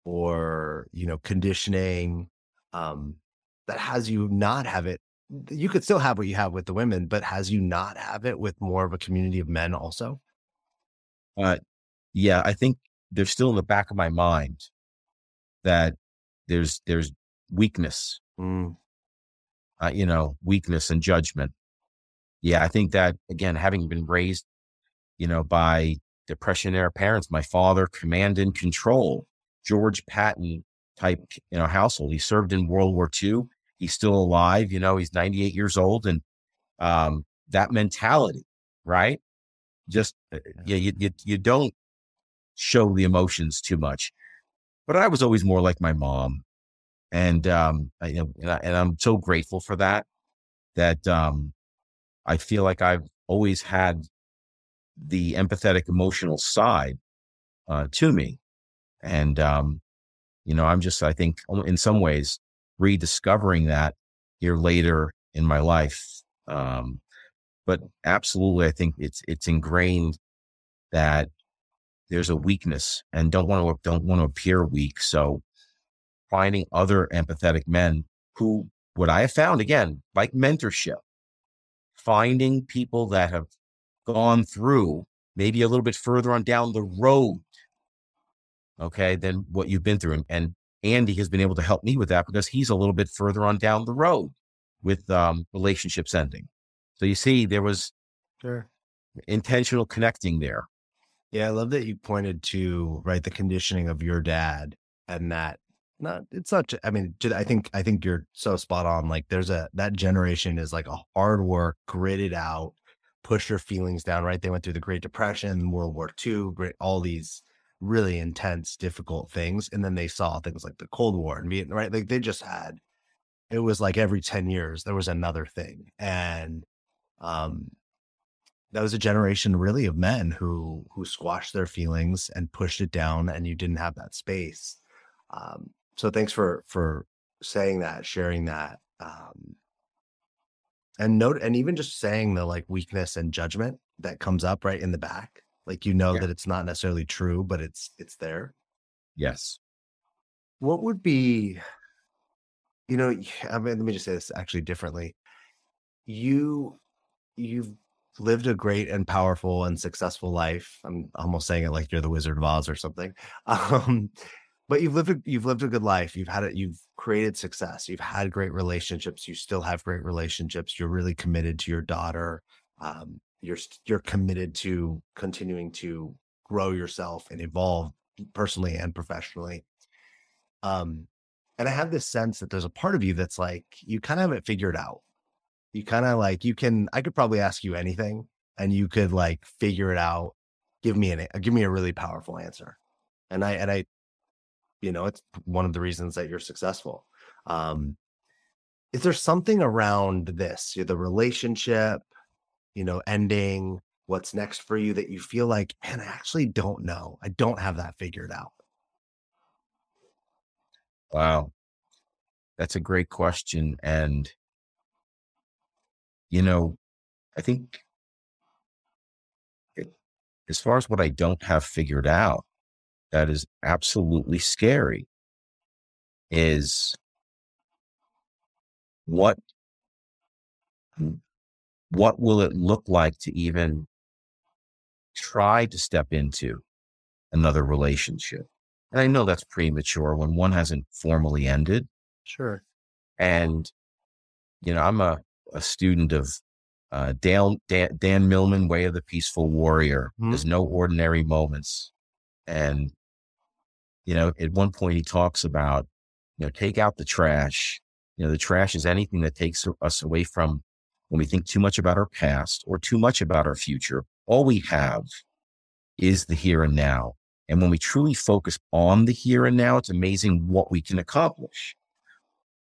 or, you know, conditioning um, that has you not have it? You could still have what you have with the women, but has you not have it with more of a community of men also? Uh, yeah, I think there's still in the back of my mind that there's there's weakness, mm. uh, you know, weakness and judgment. Yeah, I think that again, having been raised you know, by depression era parents. My father, command and control, George Patton type, you know, household. He served in World War II. He's still alive. You know, he's 98 years old. And um, that mentality, right? Just, uh, yeah, you, you, you don't show the emotions too much. But I was always more like my mom. And, um, I, and, I, and I'm so grateful for that, that um, I feel like I've always had the empathetic emotional side uh, to me. And, um, you know, I'm just, I think in some ways rediscovering that here later in my life. Um, but absolutely, I think it's, it's ingrained that there's a weakness and don't want to, don't want to appear weak. So finding other empathetic men who, what I have found again, like mentorship, finding people that have gone through maybe a little bit further on down the road, okay, than what you've been through. And, Andy has been able to help me with that because he's a little bit further on down the road with um, relationships ending. So you see, there was sure. intentional connecting there. Yeah, I love that you pointed to right the conditioning of your dad and that not it's not i mean i think i think you're so spot on like there's a that generation is like a hard work gritted out push your feelings down, right? They went through the Great Depression, World War II, great, all these really intense, difficult things. And then they saw things like the Cold War and Vietnam, right? Like they just had, it was like every 10 years, there was another thing. And, um, that was a generation really of men who who squashed their feelings and pushed it down and you didn't have that space um, so thanks for for saying that sharing that um, and note and even just saying the like weakness and judgment that comes up right in the back like you know yeah. that it's not necessarily true but it's it's there. Yes. What would be you know i mean let me just say this actually differently. You you've lived a great and powerful and successful life. I'm almost saying it like you're the wizard of oz or something. Um but you've lived a, you've lived a good life you've had it you've created success you've had great relationships you still have great relationships you're really committed to your daughter um, you're you're committed to continuing to grow yourself and evolve personally and professionally. Um and i have this sense that there's a part of you that's like you kind of have it figured out. You kind of like you can i could probably ask you anything and you could like figure it out. Give me an give me a really powerful answer. And i and i you know it's one of the reasons that you're successful. Um is there something around this the relationship you know ending what's next for you that you feel like man i actually don't know. I don't have that figured out wow. That's a great question and you know i think it, as far as what i don't have figured out that is absolutely scary is what what will it look like to even try to step into another relationship and i know that's premature when one hasn't formally ended sure and you know i'm a, a student of uh, Dan, Dan, Dan Millman, Way of the Peaceful Warrior. Mm-hmm. There's no ordinary moments. And, you know, at one point he talks about, you know, take out the trash. You know, the trash is anything that takes us away from when we think too much about our past or too much about our future all we have is the here and now. And when we truly focus on the here and now, it's amazing what we can accomplish.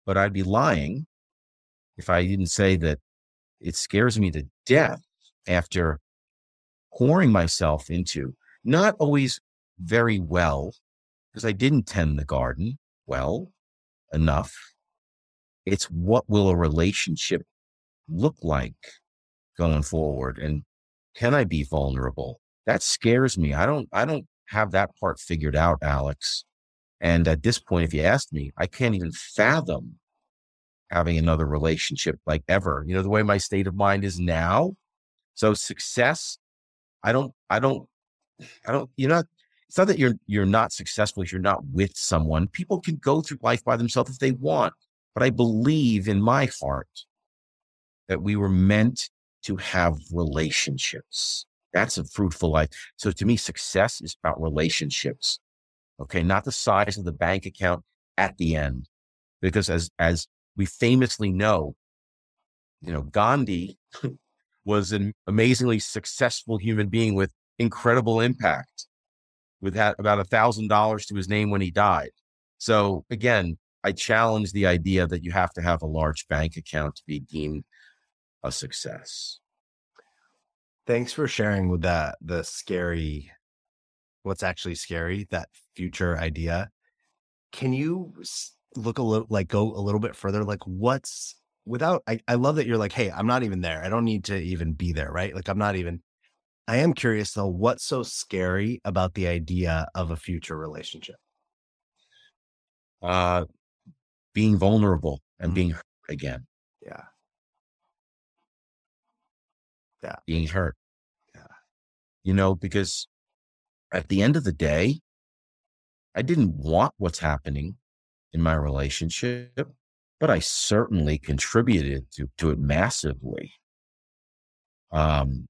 But I'd be lying if I didn't say that it scares me to death after pouring myself into not always very well, because I didn't tend the garden well enough. It's what will a relationship look like going forward? And can I be vulnerable? That scares me. I don't, I don't have that part figured out, Alex. And at this point, if you ask me, I can't even fathom having another relationship like ever. You know, the way my state of mind is now. So success, I don't, I don't, I don't, you're not, it's not that you're, you're not successful if you're not with someone. People can go through life by themselves if they want. But I believe in my heart that we were meant to have relationships. That's a fruitful life. So to me, success is about relationships. Okay. Not the size of the bank account at the end. Because as, as we famously know, you know, Gandhi was an amazingly successful human being with incredible impact, with had about a thousand dollars to his name when he died. So again, I challenge the idea that you have to have a large bank account to be deemed a success. Thanks for sharing with that the scary what's actually scary, that future idea. Can you look a little like go a little bit further like what's without I, I love that you're like hey i'm not even there i don't need to even be there right like i'm not even i am curious though what's so scary about the idea of a future relationship? Uh being vulnerable and mm-hmm. being hurt again. Yeah. Yeah. Being hurt. Yeah. You know because at the end of the day i didn't want what's happening in my relationship, but I certainly contributed to, to it massively. Um,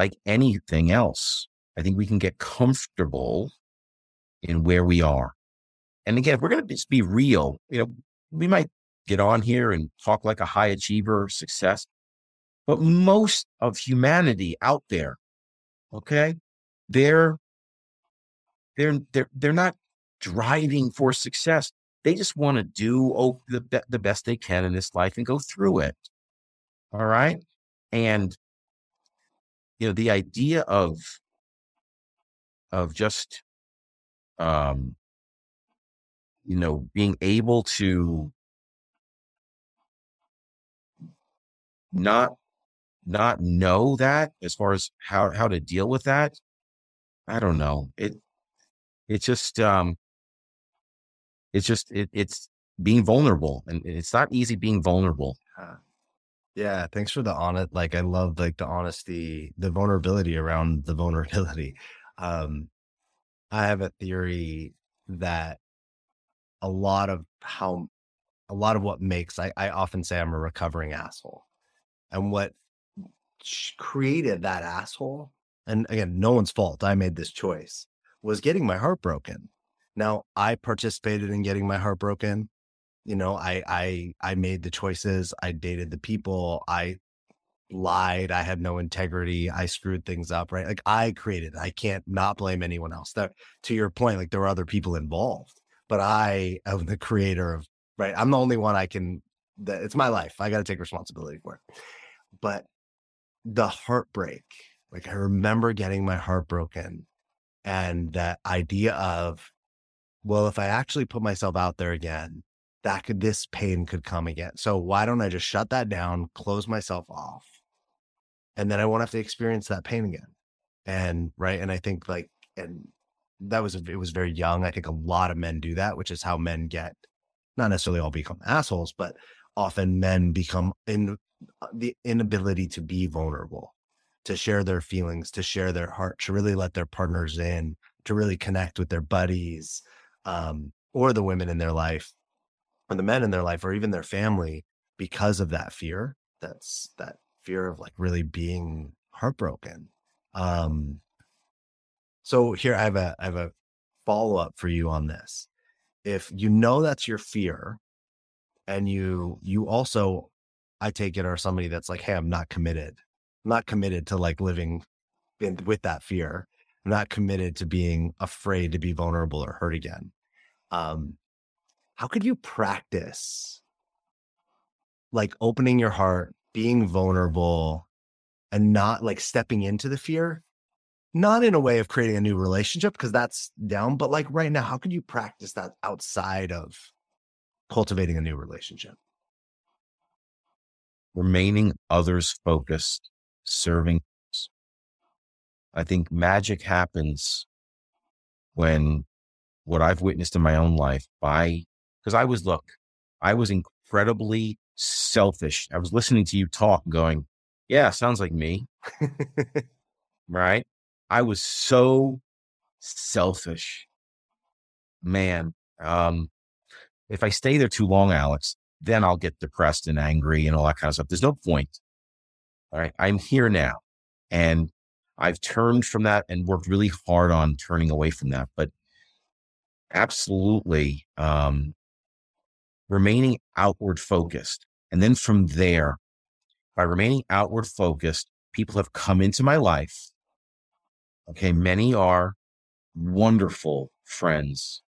like anything else, I think we can get comfortable in where we are. And again, if we're going to just be real, you know, we might get on here and talk like a high achiever success, but most of humanity out there, okay, they're they're they're they're not driving for success. They just want to do oh, the, the best they can in this life and go through it. All right. And, you know, the idea of, of just, um, you know, being able to not, not know that as far as how, how to deal with that. I don't know. It, it just, um, it's just it, it's being vulnerable and it's not easy being vulnerable yeah thanks for the honest like i love like the honesty the vulnerability around the vulnerability um i have a theory that a lot of how a lot of what makes I, I often say i'm a recovering asshole and what created that asshole and again no one's fault i made this choice was getting my heart broken now, I participated in getting my heart broken. You know, I I I made the choices, I dated the people, I lied, I had no integrity, I screwed things up, right? Like I created. I can't not blame anyone else. That to your point, like there were other people involved, but I am the creator of right. I'm the only one I can that it's my life. I got to take responsibility for it. But the heartbreak, like I remember getting my heart broken and that idea of well, if I actually put myself out there again, that could, this pain could come again. So why don't I just shut that down, close myself off, and then I won't have to experience that pain again. And right. And I think like, and that was, it was very young. I think a lot of men do that, which is how men get, not necessarily all become assholes, but often men become in uh, the inability to be vulnerable, to share their feelings, to share their heart, to really let their partners in, to really connect with their buddies, um, or the women in their life or the men in their life or even their family because of that fear that's that fear of like really being heartbroken um so here i have a i have a follow up for you on this if you know that's your fear and you you also i take it are somebody that's like hey i'm not committed I'm not committed to like living in, with that fear. I'm not committed to being afraid to be vulnerable or hurt again. Um, how could you practice like opening your heart, being vulnerable, and not like stepping into the fear? Not in a way of creating a new relationship because that's down, but like right now, how could you practice that outside of cultivating a new relationship? Remaining others focused, serving I think magic happens when what I've witnessed in my own life by, because I was, look, I was incredibly selfish. I was listening to you talk going, yeah, sounds like me. right. I was so selfish. Man, um, if I stay there too long, Alex, then I'll get depressed and angry and all that kind of stuff. There's no point. All right. I'm here now. And I've turned from that and worked really hard on turning away from that. But absolutely um, remaining outward focused. And then from there, by remaining outward focused, people have come into my life. Okay. Many are wonderful friends.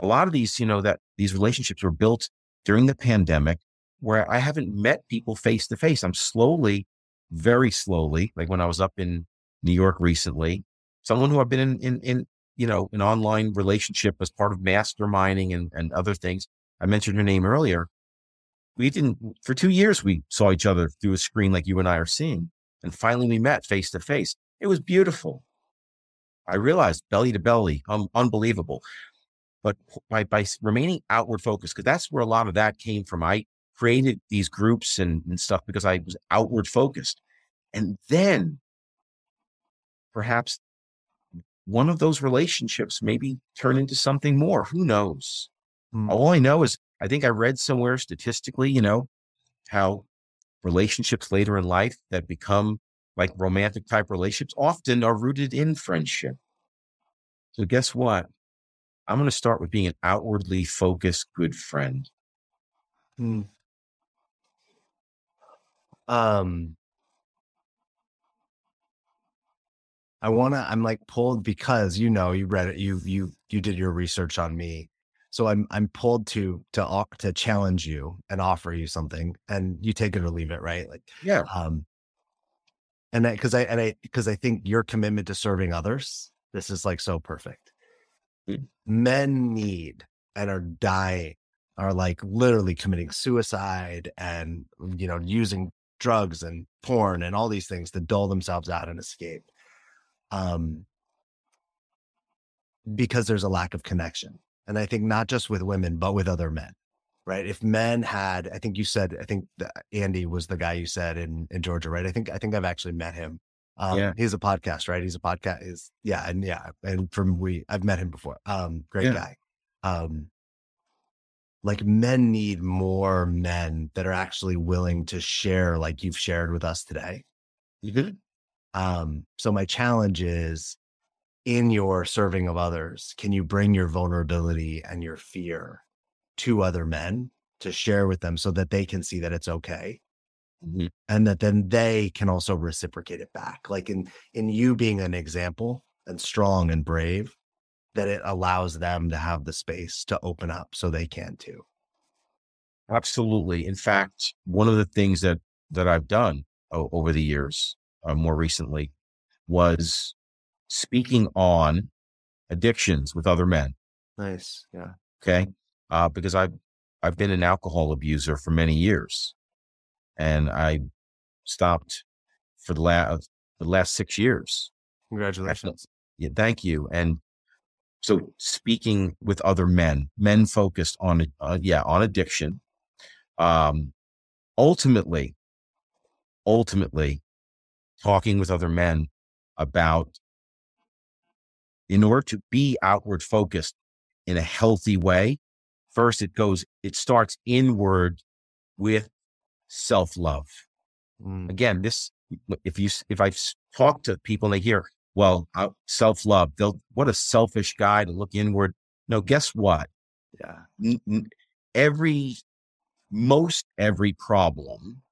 A lot of these, you know, that these relationships were built during the pandemic where I haven't met people face to face. I'm slowly, very slowly, like when I was up in New York recently, someone who I've been in, in, in you know, an online relationship as part of masterminding and, and other things. I mentioned her name earlier. We didn't, for two years, we saw each other through a screen like you and I are seeing. And finally we met face to face. It was beautiful. I realized belly to belly, um, unbelievable. But by, by remaining outward focused, because that's where a lot of that came from. I created these groups and, and stuff because I was outward focused. And then perhaps one of those relationships maybe turn into something more. Who knows? Mm. All I know is I think I read somewhere statistically, you know, how relationships later in life that become like romantic type relationships often are rooted in friendship. So guess what? I'm going to start with being an outwardly focused good friend. Hmm. Um, I want to, I'm like pulled because, you know, you read it, you, you, you did your research on me. So I'm, I'm pulled to, to, to challenge you and offer you something and you take it or leave it. Right. Like, yeah. Um, and I, cause I, and I, cause I think your commitment to serving others, this is like so perfect. Mm. Men need and are dying, are like literally committing suicide and, you know, using drugs and porn and all these things to dull themselves out and escape um, because there's a lack of connection. And I think not just with women, but with other men, right? If men had, I think you said, I think Andy was the guy you said in, in Georgia, right? I think, I think I've actually met him. Um, yeah. he's a podcast, right? He's a podcast is yeah. And yeah. And from we, I've met him before. Um, great yeah. guy. Um, like men need more men that are actually willing to share like you've shared with us today. Mm-hmm. Um, so my challenge is in your serving of others, can you bring your vulnerability and your fear to other men to share with them so that they can see that it's okay? Mm-hmm. And that then they can also reciprocate it back. Like in in you being an example and strong and brave, that it allows them to have the space to open up so they can too. Absolutely. In fact, one of the things that that I've done over the years uh, more recently was speaking on addictions with other men. Nice. Yeah. Okay. Uh, because I've, I've been an alcohol abuser for many years and I stopped for the last, the last six years. Congratulations. Yeah. Thank you. And so speaking with other men, men focused on, uh, yeah, on addiction. Um, ultimately, ultimately, talking with other men about in order to be outward focused in a healthy way, first it goes, it starts inward with self love. Mm. Again, this, if you, if I've talked to people and they hear, well, uh, self love, they'll, what a selfish guy to look inward. No, guess what? Yeah. Every, most every problem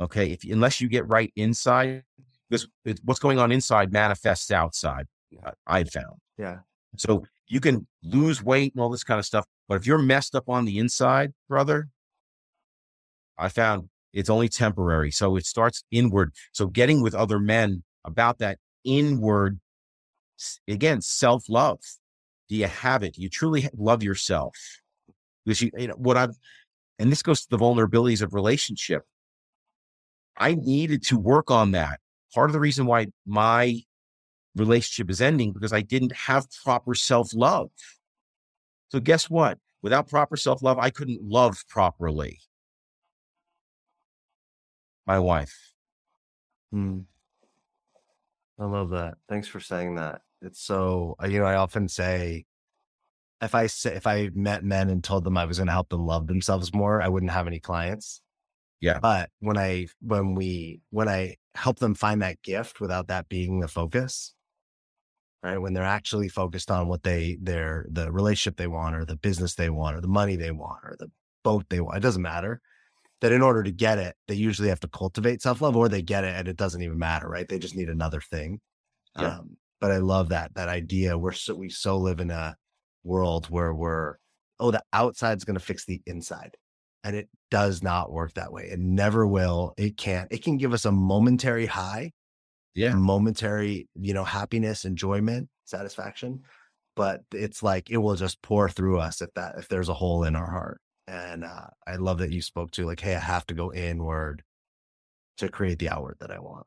Okay. If unless you get right inside, because what's going on inside manifests outside. I found. Yeah. So you can lose weight and all this kind of stuff, but if you're messed up on the inside, brother, I found it's only temporary. So it starts inward. So getting with other men about that inward, again, self love. Do you have it? Do you truly love yourself? Because you, you know, what I've, and this goes to the vulnerabilities of relationship. I needed to work on that. Part of the reason why my relationship is ending because I didn't have proper self love. So, guess what? Without proper self love, I couldn't love properly my wife. Hmm. I love that. Thanks for saying that. It's so, you know, I often say, if I say, if I met men and told them I was going to help them love themselves more, I wouldn't have any clients. Yeah. But when I, when we, when I help them find that gift without that being the focus, right? When they're actually focused on what they, their, the relationship they want or the business they want or the money they want or the boat they want, it doesn't matter that in order to get it, they usually have to cultivate self love or they get it and it doesn't even matter, right? They just need another thing. Yeah. Um, but I love that, that idea. We're so, we so live in a world where we're, oh, the outside's going to fix the inside. And it does not work that way. It never will. It can't. It can give us a momentary high, yeah, momentary, you know, happiness, enjoyment, satisfaction. But it's like it will just pour through us if that if there's a hole in our heart. And uh, I love that you spoke to like, hey, I have to go inward to create the outward that I want.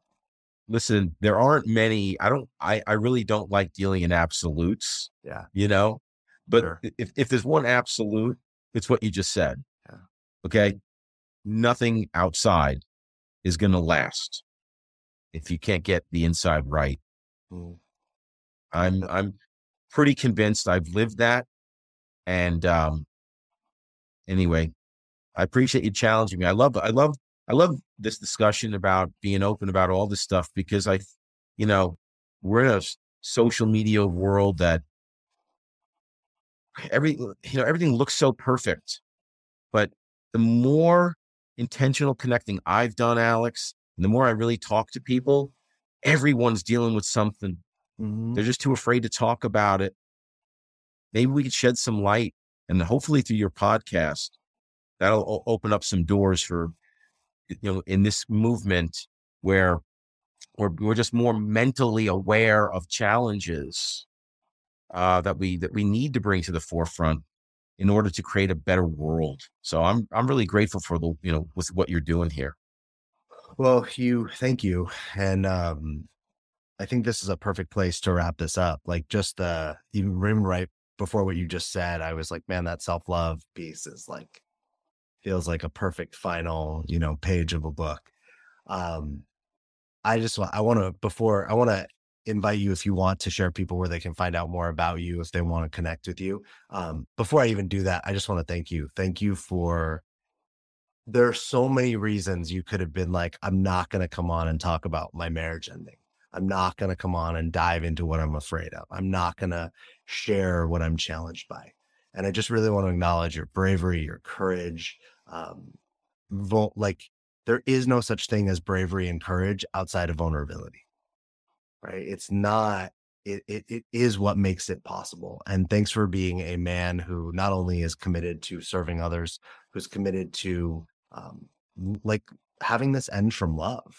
Listen, there aren't many. I don't. I I really don't like dealing in absolutes. Yeah, you know. But sure. if if there's one absolute, it's what you just said. Yeah. Okay. Nothing outside is going to last if you can't get the inside right. Mm. I'm I'm pretty convinced. I've lived that, and um, anyway, I appreciate you challenging me. I love, I love, I love this discussion about being open about all this stuff because I, you know, we're in a social media world that every, you know, everything looks so perfect, but the more intentional connecting I've done, Alex, and the more I really talk to people, everyone's dealing with something. Mm-hmm. They're just too afraid to talk about it. Maybe we could shed some light and hopefully through your podcast, that'll open up some doors for, you know, in this movement where we're, we're just more mentally aware of challenges uh, that we that we need to bring to the forefront in order to create a better world. So I'm I'm really grateful for the you know with what you're doing here. Well, you thank you, and um, I think this is a perfect place to wrap this up. Like just uh, even right before what you just said, I was like, man, that self love piece is like feels like a perfect final, you know, page of a book. Um, I just want I want to before I want to invite you if you want to share people where they can find out more about you if they want to connect with you. Um, before I even do that, I just want to thank you. Thank you for there are so many reasons you could have been like, I'm not going to come on and talk about my marriage ending. I'm not going to come on and dive into what I'm afraid of. I'm not going to share what I'm challenged by. And I just really want to acknowledge your bravery, your courage. Um, like there is no such thing as bravery and courage outside of vulnerability, right? It's not, it, it, it is what makes it possible. And thanks for being a man who not only is committed to serving others, who's committed to, um, like having this end from love,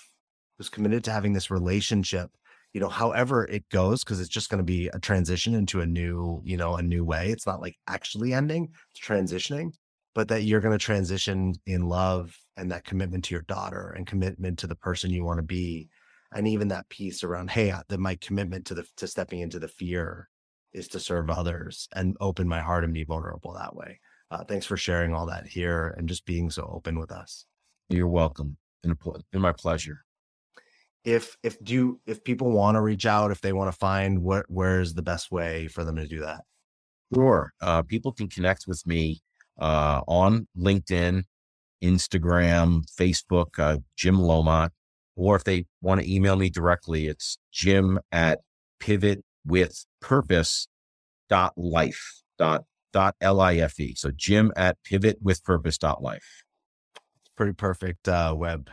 who's committed to having this relationship you know, however it goes, because it's just going to be a transition into a new, you know, a new way. It's not like actually ending, it's transitioning, but that you're going to transition in love and that commitment to your daughter and commitment to the person you want to be. And even that piece around, hey, that my commitment to the to stepping into the fear is to serve others and open my heart and be vulnerable that way. Uh, thanks for sharing all that here and just being so open with us. You're welcome. Been, been my pleasure if if do if people want to reach out if they want to find what where's the best way for them to do that sure uh, people can connect with me uh, on linkedin instagram facebook uh, jim Lomot. or if they want to email me directly it's jim at pivot dot l-i-f-e so jim at pivot with purpose dot life pretty perfect uh, web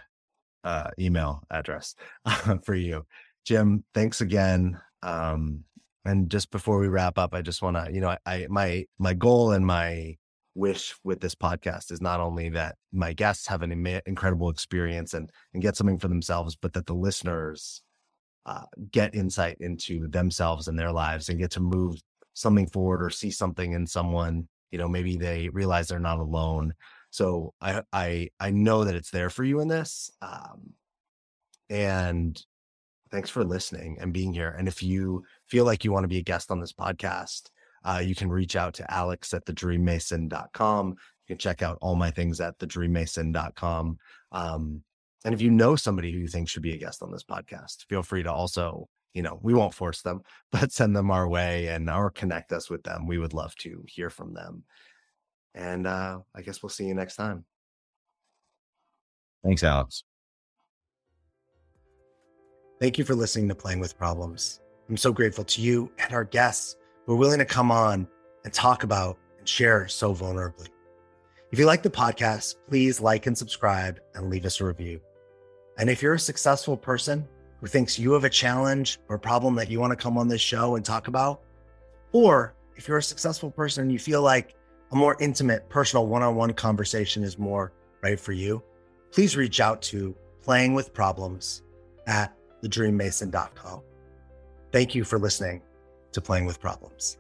uh, email address for you. Jim, thanks again. Um, and just before we wrap up, I just want to, you know, I, I my my goal and my wish with this podcast is not only that my guests have an Im- incredible experience and and get something for themselves, but that the listeners uh, get insight into themselves and their lives and get to move something forward or see something in someone. You know, maybe they realize they're not alone. So I I I know that it's there for you in this. Um, and thanks for listening and being here. And if you feel like you want to be a guest on this podcast, uh, you can reach out to alex at thedreammason.com. You can check out all my things at thedreammason.com. Um, and if you know somebody who you think should be a guest on this podcast, feel free to also, you know, we won't force them, but send them our way and or connect us with them. We would love to hear from them. And uh, I guess we'll see you next time. Thanks, Alex. Thank you for listening to Playing with Problems. I'm so grateful to you and our guests who are willing to come on and talk about and share so vulnerably. If you like the podcast, please like and subscribe and leave us a review. And if you're a successful person who thinks you have a challenge or problem that you want to come on this show and talk about, or if you're a successful person and you feel like a more intimate, personal one on one conversation is more right for you, please reach out to playing with problems at thedreammason.com. Thank you for listening to Playing with Problems.